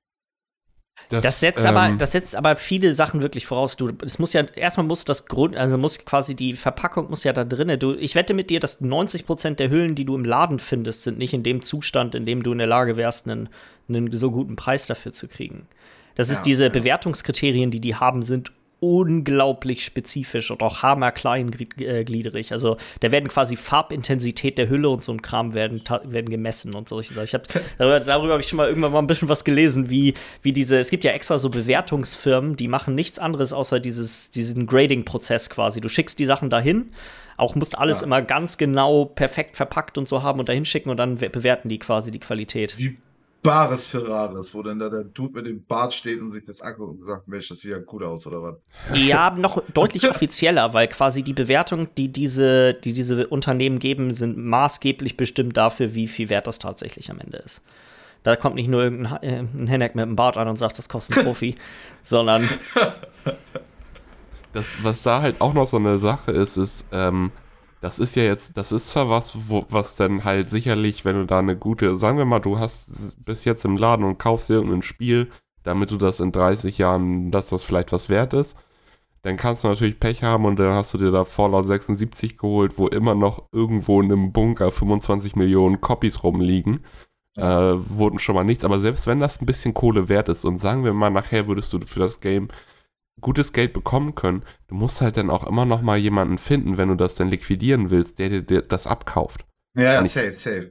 Das, setzt aber, ähm, das setzt aber viele Sachen wirklich voraus. Du, es muss ja, erstmal muss das Grund, also muss quasi die Verpackung muss ja da drinne. Du, ich wette mit dir, dass 90% der Hüllen, die du im Laden findest, sind nicht in dem Zustand, in dem du in der Lage wärst, einen, einen so guten Preis dafür zu kriegen. Das ist Ja, diese ja. Bewertungskriterien, die die haben, sind unglaublich spezifisch und auch hammerkleingliedrig. Also da werden quasi Farbintensität der Hülle und so ein Kram werden, werden gemessen und solche Sachen. Ich hab, darüber darüber habe ich schon mal irgendwann mal ein bisschen was gelesen, wie, wie diese, es gibt ja extra so Bewertungsfirmen, die machen nichts anderes außer dieses, diesen Grading-Prozess quasi. Du schickst die Sachen dahin, auch musst alles Ja. immer ganz genau perfekt verpackt und so haben und dahin schicken und dann we- bewerten die quasi die Qualität. Wie Bares für Rares, wo dann da der Dude mit dem Bart steht und sich das anguckt und sagt, Mensch, das sieht ja gut aus, oder was? Ja, noch deutlich offizieller, weil quasi die Bewertung, die diese, die diese Unternehmen geben, sind maßgeblich bestimmt dafür, wie viel wert das tatsächlich am Ende ist. Da kommt nicht nur irgendein äh, ein Henneck mit einem Bart an und sagt, das kostet ein Profi, sondern Das, was da halt auch noch so eine Sache ist, ist, ähm, das ist ja jetzt, das ist zwar was, wo, was dann halt sicherlich, wenn du da eine gute, sagen wir mal, du hast bis jetzt im Laden und kaufst dir irgendein Spiel, damit du das in 30 Jahren, dass das vielleicht was wert ist, dann kannst du natürlich Pech haben und dann hast du dir da Fallout 76 geholt, wo immer noch irgendwo in einem Bunker 25 Millionen Copies rumliegen. Äh, wurden schon mal nichts, aber selbst wenn das ein bisschen Kohle wert ist und sagen wir mal, nachher würdest du für das Game gutes Geld bekommen können, du musst halt dann auch immer noch mal jemanden finden, wenn du das dann liquidieren willst, der dir das abkauft. Ja, ich- safe, safe.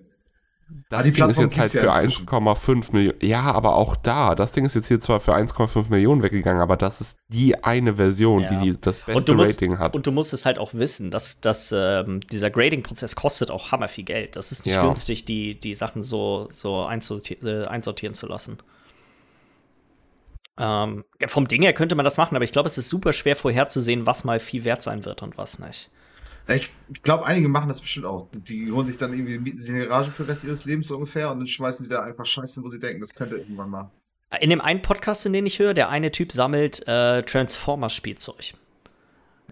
Das Ah, die Ding ist Plattform jetzt halt für inzwischen. 1,5 Millionen. Ja, aber auch da, das Ding ist jetzt hier zwar für 1,5 Millionen weggegangen, aber das ist die eine Version, Ja. die, die das beste musst, Rating hat. und du musst es halt auch wissen, dass, dass ähm, dieser Grading-Prozess kostet auch hammer viel Geld. Das ist nicht Ja. günstig, die, die Sachen so, so einsorti äh, einsortieren zu lassen. Ähm, vom Ding her könnte man das machen, aber ich glaube, es ist super schwer vorherzusehen, was mal viel wert sein wird und was nicht. Ich, ich glaube, einige machen das bestimmt auch. Die holen sich dann irgendwie, mieten sich eine Garage für den Rest ihres Lebens so ungefähr und dann schmeißen sie da einfach Scheiße, wo sie denken, das könnte irgendwann mal. In dem einen Podcast, in den ich höre, der eine Typ sammelt äh, Transformers-Spielzeug.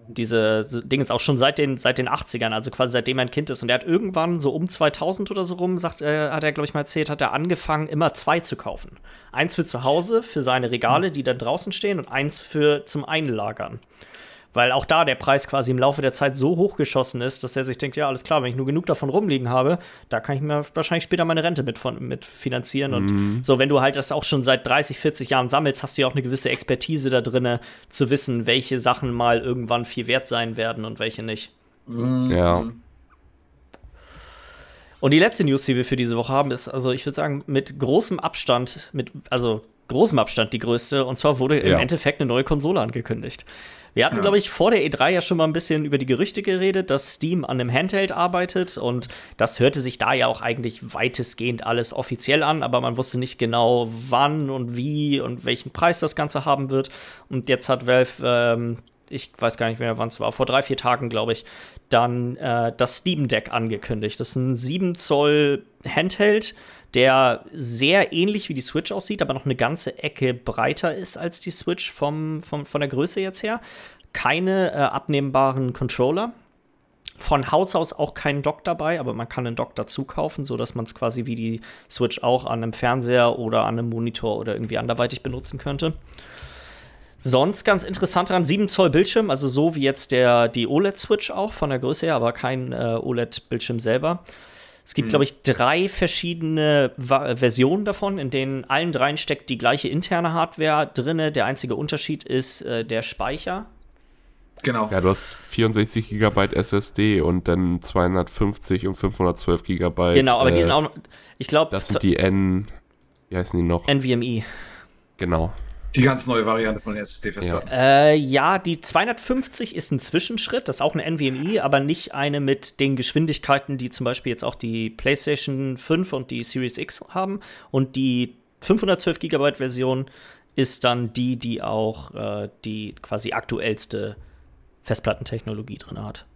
Diese so Ding ist auch schon seit den, seit den 80ern, also quasi seitdem er ein Kind ist. Und er hat irgendwann so um 2000 oder so rum, sagt, äh, hat er, glaube ich, mal erzählt, hat er angefangen, immer zwei zu kaufen. Eins für zu Hause, für seine Regale, die dann draußen stehen, und eins für zum Einlagern. Weil auch da der Preis quasi im Laufe der Zeit so hochgeschossen ist, dass er sich denkt, ja, alles klar, wenn ich nur genug davon rumliegen habe, da kann ich mir wahrscheinlich später meine Rente mit, von, mit finanzieren. Und so, wenn du halt das auch schon seit 30, 40 Jahren sammelst, hast du ja auch eine gewisse Expertise da drin, zu wissen, welche Sachen mal irgendwann viel wert sein werden und welche nicht. Ja. Und die letzte News, die wir für diese Woche haben, ist, also ich würde sagen, mit großem Abstand, mit, also großem Abstand die größte. Und zwar wurde im Ja. Endeffekt eine neue Konsole angekündigt. Wir hatten, Ja. glaube ich, vor der E3 ja schon mal ein bisschen über die Gerüchte geredet, dass Steam an einem Handheld arbeitet. Und das hörte sich da ja auch eigentlich weitestgehend alles offiziell an, aber man wusste nicht genau, wann und wie und welchen Preis das Ganze haben wird. Und jetzt hat Valve ähm, ich weiß gar nicht mehr, wann es war, vor drei, vier Tagen, glaube ich, dann äh, das Steam Deck angekündigt. Das ist ein 7 Zoll Handheld, der sehr ähnlich wie die Switch aussieht, aber noch eine ganze Ecke breiter ist als die Switch vom, vom, von der Größe jetzt her. Keine äh, abnehmbaren Controller. Von Haus aus auch kein Dock dabei, aber man kann einen Dock dazu kaufen, sodass man es quasi wie die Switch auch an einem Fernseher oder an einem Monitor oder irgendwie anderweitig benutzen könnte. Sonst ganz interessant daran, 7 Zoll Bildschirm, also so wie jetzt der, die OLED-Switch auch von der Größe her, aber kein äh, OLED-Bildschirm selber. Es gibt, mhm. glaube ich, drei verschiedene Va Versionen davon, in denen allen dreien steckt die gleiche interne Hardware drin. Der einzige Unterschied ist äh, der Speicher. Genau. Ja, du hast 64 GB SSD und dann 250 und 512 GB. Genau, aber äh, die sind auch, ich glaube. Das sind die N, wie heißen die noch? NVMe. Genau. Die ganz neue Variante von SSD-Festplatten. Ja. Äh, ja, die 250 ist ein Zwischenschritt. Das ist auch eine NVMe, aber nicht eine mit den Geschwindigkeiten, die zum Beispiel jetzt auch die PlayStation 5 und die Series X haben. Und die 512 GB Version ist dann die, die auch äh, die quasi aktuellste Festplattentechnologie drin hat.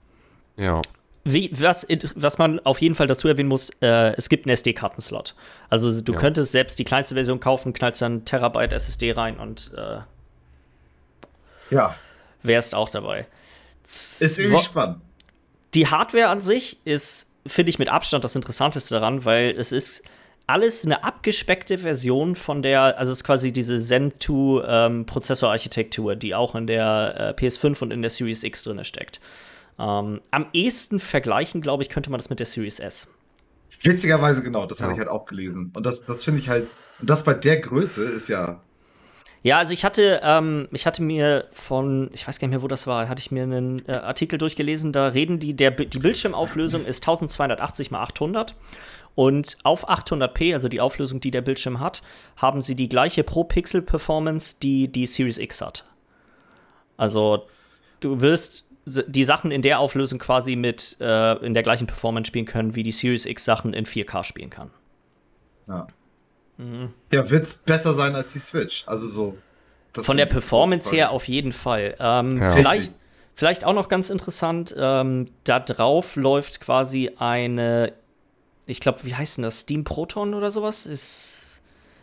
Ja. Wie, was, was man auf jeden Fall dazu erwähnen muss, äh, es gibt einen SD-Kartenslot. Also du ja. könntest selbst die kleinste Version kaufen, knallst dann Terabyte SSD rein und äh, ja. wärst auch dabei. Ist irgendwie spannend. Die Hardware an sich ist, finde ich, mit Abstand das Interessanteste daran, weil es ist alles eine abgespeckte Version von der, also es ist quasi diese Zen 2 ähm, Prozessorarchitektur, die auch in der äh, PS5 und in der Series X drin steckt. Ähm, am ehesten vergleichen, glaube ich, könnte man das mit der Series S. Witzigerweise genau, das ja. hatte ich halt auch gelesen. Und das, das finde ich halt, und das bei der Größe ist ja. Ja, also ich hatte, ähm, ich hatte mir von, ich weiß gar nicht mehr, wo das war, hatte ich mir einen äh, Artikel durchgelesen, da reden die, der, die Bildschirmauflösung ist 1280 x 800 und auf 800p, also die Auflösung, die der Bildschirm hat, haben sie die gleiche Pro-Pixel-Performance, die die Series X hat. Also du wirst die Sachen in der Auflösung quasi mit äh, in der gleichen Performance spielen können, wie die Series X Sachen in 4K spielen kann. Ja. Mhm. Ja, wird's besser sein als die Switch. Also so. Von der Performance her auf jeden Fall. Ähm, ja. Vielleicht, vielleicht auch noch ganz interessant, ähm, da drauf läuft quasi eine, ich glaube, wie heißt denn das? Steam Proton oder sowas? Ist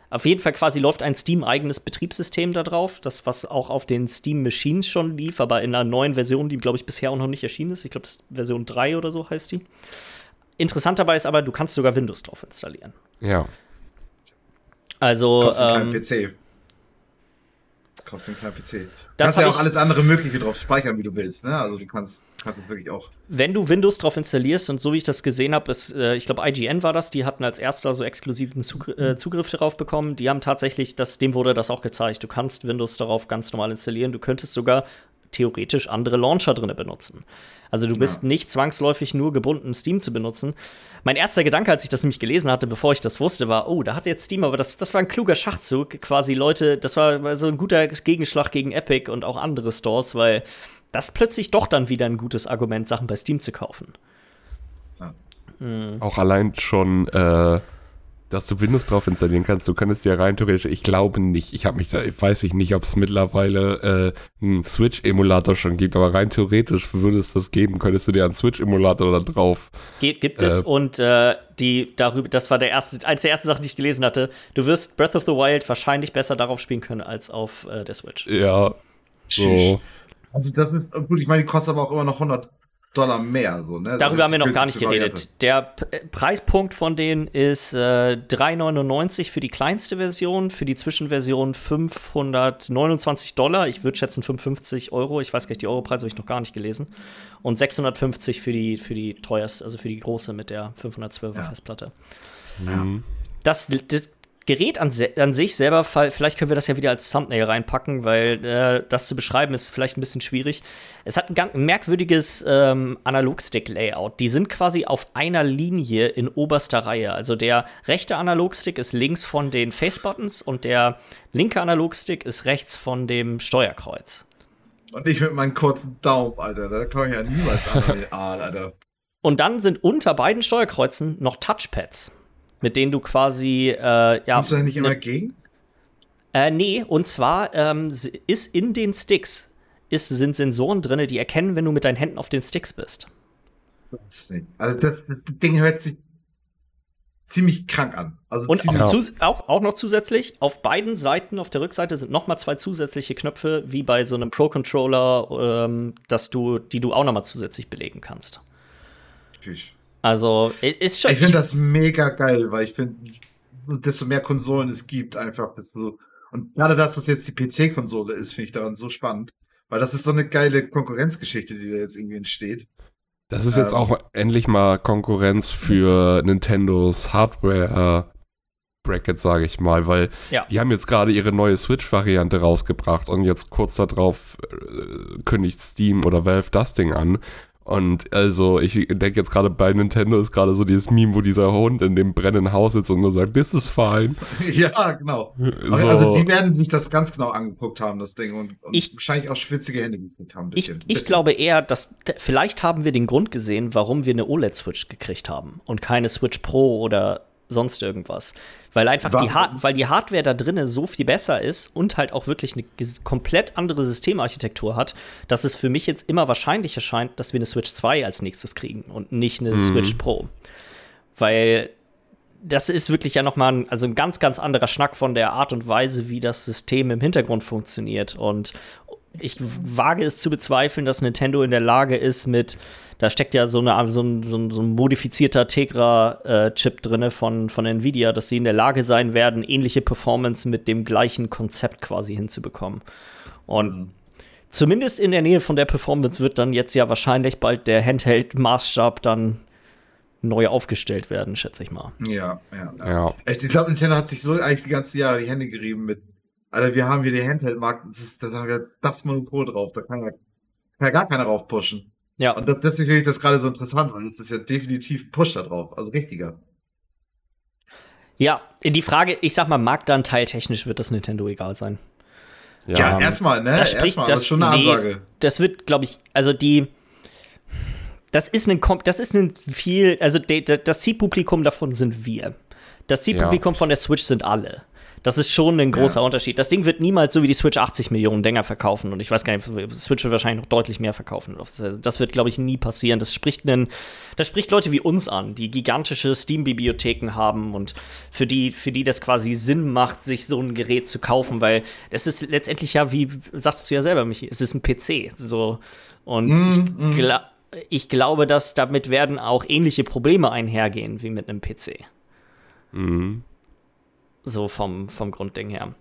auf jeden Fall quasi läuft ein Steam-eigenes Betriebssystem da drauf, das was auch auf den Steam-Machines schon lief, aber in einer neuen Version, die, glaube ich, bisher auch noch nicht erschienen ist. Ich glaube, Version 3 oder so heißt die. Interessant dabei ist aber, du kannst sogar Windows drauf installieren. Ja. Also. Kostet ähm, PC kaufst einen kleinen PC. Du kannst ja auch alles andere Mögliche drauf speichern, wie du willst. Ne? Also du kannst, kannst es wirklich auch. Wenn du Windows drauf installierst und so wie ich das gesehen habe, ist, äh, ich glaube, IGN war das, die hatten als erster so exklusiven Zugr äh, Zugriff darauf bekommen. Die haben tatsächlich, das, dem wurde das auch gezeigt. Du kannst Windows darauf ganz normal installieren. Du könntest sogar theoretisch andere Launcher drin benutzen. Also du bist ja. nicht zwangsläufig nur gebunden, Steam zu benutzen. Mein erster Gedanke, als ich das nämlich gelesen hatte, bevor ich das wusste, war, oh, da hat jetzt Steam, aber das, das war ein kluger Schachzug, quasi Leute, das war, so ein guter Gegenschlag gegen Epic und auch andere Stores, weil das plötzlich doch dann wieder ein gutes Argument, Sachen bei Steam zu kaufen. Ja. Mhm. Auch allein schon äh dass du Windows drauf installieren kannst. Du könntest ja rein theoretisch, ich glaube nicht, ich habe mich da, weiß ich nicht, ob es mittlerweile äh, einen Switch-Emulator schon gibt, aber rein theoretisch würde es das geben, könntest du dir einen Switch-Emulator da drauf. Ge gibt äh, es und äh, die darüber, das war der erste, eins der ersten Sachen, die ich gelesen hatte. Du wirst Breath of the Wild wahrscheinlich besser darauf spielen können als auf äh, der Switch. Ja. So. Also das ist gut, ich meine, die kostet aber auch immer noch 100 Dollar mehr. So, ne? Darüber haben wir noch gar nicht geredet. Der P äh, Preispunkt von denen ist äh, 3,99 für die kleinste Version, für die Zwischenversion 529 Dollar. Ich würde schätzen 55 Euro. Ich weiß gar nicht, die Europreise habe ich noch gar nicht gelesen. Und 650 für die, für die teuerste, also für die große mit der 512er ja. Festplatte. Mhm. Das, das, Gerät an, an, sich selber, vielleicht können wir das ja wieder als Thumbnail reinpacken, weil äh, das zu beschreiben ist vielleicht ein bisschen schwierig. Es hat ein ganz merkwürdiges ähm, Analogstick-Layout. Die sind quasi auf einer Linie in oberster Reihe. Also der rechte Analogstick ist links von den Face-Buttons und der linke Analogstick ist rechts von dem Steuerkreuz. Und ich mit meinem kurzen Daumen, Alter. Da komme ich ja niemals an, Alter. Und dann sind unter beiden Steuerkreuzen noch Touchpads mit denen du quasi, äh, ja. Kommst du da nicht immer ne, gegen? Äh, nee, und zwar ähm, ist in den Sticks ist, sind Sensoren drin, die erkennen, wenn du mit deinen Händen auf den Sticks bist. Also das Ding hört sich ziemlich krank an. Also Und auch, auch, auch noch zusätzlich, auf beiden Seiten, auf der Rückseite sind noch mal zwei zusätzliche Knöpfe, wie bei so einem Pro-Controller, ähm, dass du, die du auch noch mal zusätzlich belegen kannst. Natürlich. Also, ist schon. Ich finde das mega geil, weil ich finde, desto mehr Konsolen es gibt, einfach, desto. Und gerade, dass das jetzt die PC-Konsole ist, finde ich daran so spannend. Weil das ist so eine geile Konkurrenzgeschichte, die da jetzt irgendwie entsteht. Das ist jetzt Ähm. auch endlich mal Konkurrenz für Nintendos Hardware Bracket, sage ich mal, weil Ja. die haben jetzt gerade ihre neue Switch-Variante rausgebracht und jetzt kurz darauf äh, kündigt Steam oder Valve das Ding an. Und also, ich denke jetzt gerade bei Nintendo ist gerade so dieses Meme, wo dieser Hund in dem brennenden Haus sitzt und nur sagt, this is fine. ja, genau. So, Also die werden sich das ganz genau angeguckt haben, das Ding, und, und Ich- wahrscheinlich auch schwitzige Hände gekriegt haben. ein Ich, bisschen. ich Bisschen. glaube eher, dass vielleicht haben wir den Grund gesehen, warum wir eine OLED-Switch gekriegt haben und keine Switch Pro oder sonst irgendwas. Weil einfach die? Hard weil die Hardware da drinnen so viel besser ist und halt auch wirklich eine komplett andere Systemarchitektur hat, dass es für mich jetzt immer wahrscheinlicher scheint, dass wir eine Switch 2 als nächstes kriegen und nicht eine Mhm. Switch Pro. Weil das ist wirklich ja noch mal ein, also ein ganz, ganz anderer Schnack von der Art und Weise, wie das System im Hintergrund funktioniert. Und ich wage es zu bezweifeln, dass Nintendo in der Lage ist, mit, da steckt ja so, eine, so, ein, so, ein, so ein modifizierter Tegra-Chip drin von, von Nvidia, dass sie in der Lage sein werden, ähnliche Performance mit dem gleichen Konzept quasi hinzubekommen. Und zumindest in der Nähe von der Performance wird dann jetzt ja wahrscheinlich bald der Handheld-Maßstab dann neu aufgestellt werden, schätze ich mal. Ja, ja. ja. ja. Ich glaube, Nintendo hat sich so eigentlich die ganzen Jahre die Hände gerieben mit, Alter, wir haben hier die Handheld-Markt, das ist da haben wir das Monopol drauf, da kann ja, kann ja gar keiner drauf pushen. Ja, Und das, deswegen finde ich das gerade so interessant, weil es ist ja definitiv ein Push da drauf, also richtiger. ja, in die Frage, ich sag mal, Marktanteil technisch wird das Nintendo egal sein. Ja, erstmal, ne? das spricht- erstmal, das- das ist schon eine nee. Ansage. das wird, glaube ich, also die. Das ist ein, Kom- das ist ein viel, also de, de, das Zielpublikum davon sind wir. Das Zielpublikum von der Switch sind alle. Das ist schon ein großer Ja. Unterschied. Das Ding wird niemals so wie die Switch 80 Millionen Dinger verkaufen und ich weiß gar nicht, die Switch wird wahrscheinlich noch deutlich mehr verkaufen. Das wird, glaube ich, nie passieren. Das spricht einen, das spricht Leute wie uns an, die gigantische Steam-Bibliotheken haben und für die, für die das quasi Sinn macht, sich so ein Gerät zu kaufen, weil es ist letztendlich ja, wie sagtest du ja selber, Michi, es ist ein PC. So. Und Mm, ich, mm. gla ich glaube, dass damit werden auch ähnliche Probleme einhergehen wie mit einem PC. Mhm. So vom, vom Grundding her.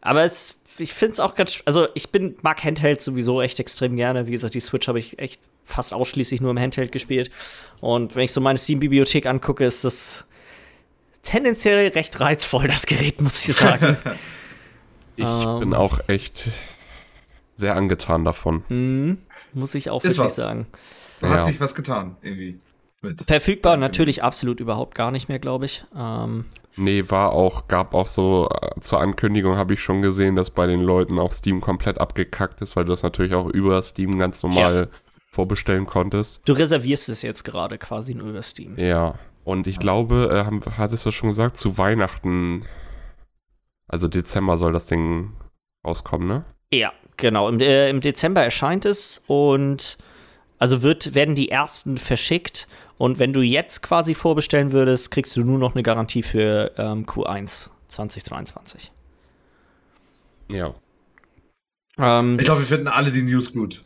Aber es, ich finde es auch ganz, also ich bin, mag Handheld sowieso echt extrem gerne. Wie gesagt, die Switch habe ich echt fast ausschließlich nur im Handheld gespielt. Und wenn ich so meine Steam-Bibliothek angucke, ist das tendenziell recht reizvoll, das Gerät, muss ich sagen. Ich Ähm. bin auch echt sehr angetan davon. hm, muss ich auch Ist wirklich was. sagen. Da hat Ja. sich was getan, irgendwie. Mit. Verfügbar natürlich absolut überhaupt gar nicht mehr, glaube ich. Ähm, Nee, war auch, gab auch so, äh, zur Ankündigung habe ich schon gesehen, dass bei den Leuten auch Steam komplett abgekackt ist, weil du das natürlich auch über Steam ganz normal vorbestellen konntest. du reservierst es jetzt gerade quasi nur über Steam. Ja. Und ich glaube, äh, haben, hattest du schon gesagt, zu Weihnachten, also Dezember soll das Ding rauskommen, ne? Ja, genau. Im, äh, Im Dezember erscheint es und also wird, werden die ersten verschickt. Und wenn du jetzt quasi vorbestellen würdest, kriegst du nur noch eine Garantie für ähm, Q1 2022. Ja. Ähm, Ich glaube, wir finden alle die News gut.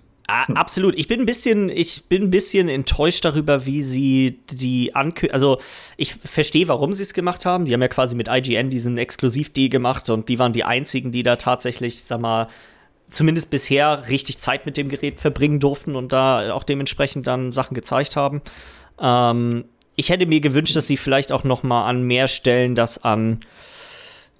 Absolut. Ich bin ein bisschen, ich bin ein bisschen enttäuscht darüber, wie sie die Ankündigung. Also, ich verstehe, warum sie es gemacht haben. Die haben ja quasi mit IGN diesen Exklusivdeal gemacht und die waren die einzigen, die da tatsächlich, sag mal, zumindest bisher richtig Zeit mit dem Gerät verbringen durften und da auch dementsprechend dann Sachen gezeigt haben. Ähm, ich hätte mir gewünscht, dass sie vielleicht auch noch mal an mehr Stellen das an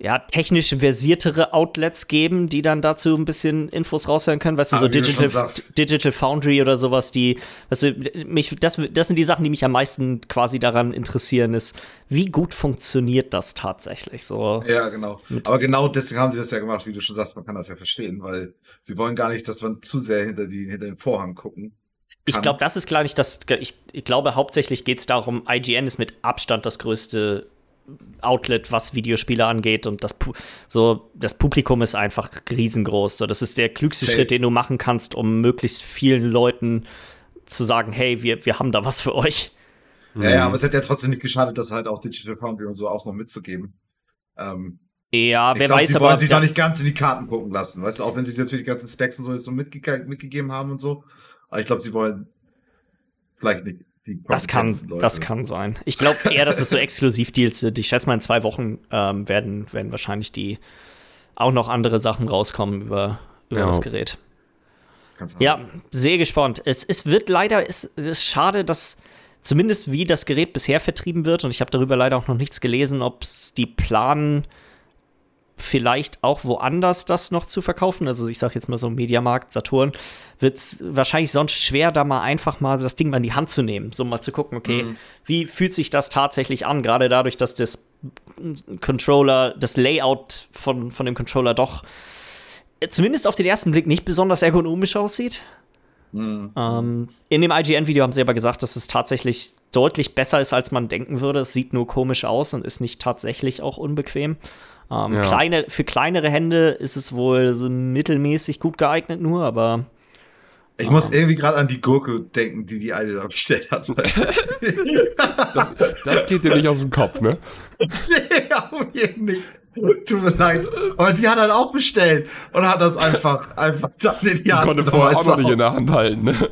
ja, technisch versiertere Outlets geben, die dann dazu ein bisschen Infos raushören können. Weißt du, Ah, so du Digital. Digital Foundry oder sowas, die, weißt du, mich, das, das sind die Sachen, die mich am meisten quasi daran interessieren, ist, wie gut funktioniert das tatsächlich so. Ja, genau. Aber genau deswegen haben sie das ja gemacht, wie du schon sagst, man kann das ja verstehen, weil sie wollen gar nicht, dass man zu sehr hinter, die, hinter den Vorhang gucken. Ich glaube, das ist klar nicht das. Ich, ich glaube, hauptsächlich geht es darum, IGN ist mit Abstand das größte Outlet, was Videospiele angeht. Und das, so, das Publikum ist einfach riesengroß. So, das ist der klügste Safe. Schritt, den du machen kannst, um möglichst vielen Leuten zu sagen, hey, wir, wir haben da was für euch. Ja, ja, aber es hätte ja trotzdem nicht geschadet, das halt auch Digital Foundry und so auch noch mitzugeben. Ähm, Ja, ich wer glaub, weiß sie aber. wollen sich da- nicht ganz in die Karten gucken lassen, weißt du, auch wenn sie natürlich die ganzen Specs und so so mitge mitgegeben haben und so. Aber ich glaube, sie wollen vielleicht nicht die Das kann, Leute. das kann sein. Ich glaube eher, dass es so Exklusivdeals sind. Ich schätze mal, in zwei Wochen ähm, werden, werden wahrscheinlich die auch noch andere Sachen rauskommen über, über Ja. das Gerät. Ja, sehr gespannt. Es, es wird leider, es, es ist schade, dass zumindest wie das Gerät bisher vertrieben wird, und ich habe darüber leider auch noch nichts gelesen, ob es die planen, vielleicht auch woanders das noch zu verkaufen. Also ich sage jetzt mal so Mediamarkt, Saturn, wird es wahrscheinlich sonst schwer, da mal einfach mal das Ding mal in die Hand zu nehmen. So mal zu gucken, okay, Mhm. wie fühlt sich das tatsächlich an? Gerade dadurch, dass das Controller, das Layout von, von dem Controller doch äh, zumindest auf den ersten Blick nicht besonders ergonomisch aussieht. Mhm. Ähm, in dem IGN-Video haben sie aber gesagt, dass es tatsächlich deutlich besser ist, als man denken würde. Es sieht nur komisch aus und ist nicht tatsächlich auch unbequem. Ähm, Ja. kleine, für kleinere Hände ist es wohl so mittelmäßig gut geeignet nur, aber Ich muss irgendwie gerade an die Gurke denken, die die eine da bestellt hat. Das, das geht dir nicht aus dem Kopf, ne? nee, auf jeden nicht. Tut mir leid. Aber die hat halt auch bestellt und hat das einfach, einfach dann in die Die Hand konnte vorher auch noch nicht in der Hand halten, ne?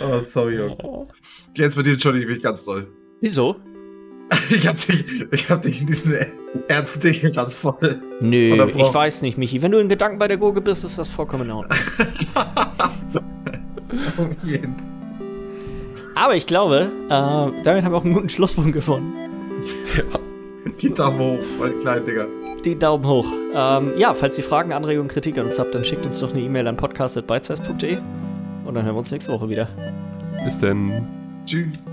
Oh, sorry, Junge. Jetzt bei dir entschuldige ich mich ganz doll. wieso? Ich hab dich, ich hab dich in diesen ernsten Dingen dann voll. Nö, ich weiß nicht, Michi. Wenn du in Gedanken bei der Gurke bist, ist das vollkommen in Ordnung. Aber ich glaube, äh, damit haben wir auch einen guten Schlusspunkt gefunden. Die Daumen hoch, meine kleinen Dinger. Die Daumen hoch. Ähm, ja, falls ihr Fragen, Anregungen, Kritik an uns habt, dann schickt uns doch eine E-Mail an podcast.bytesize.de und dann hören wir uns nächste Woche wieder. Bis denn. Tschüss.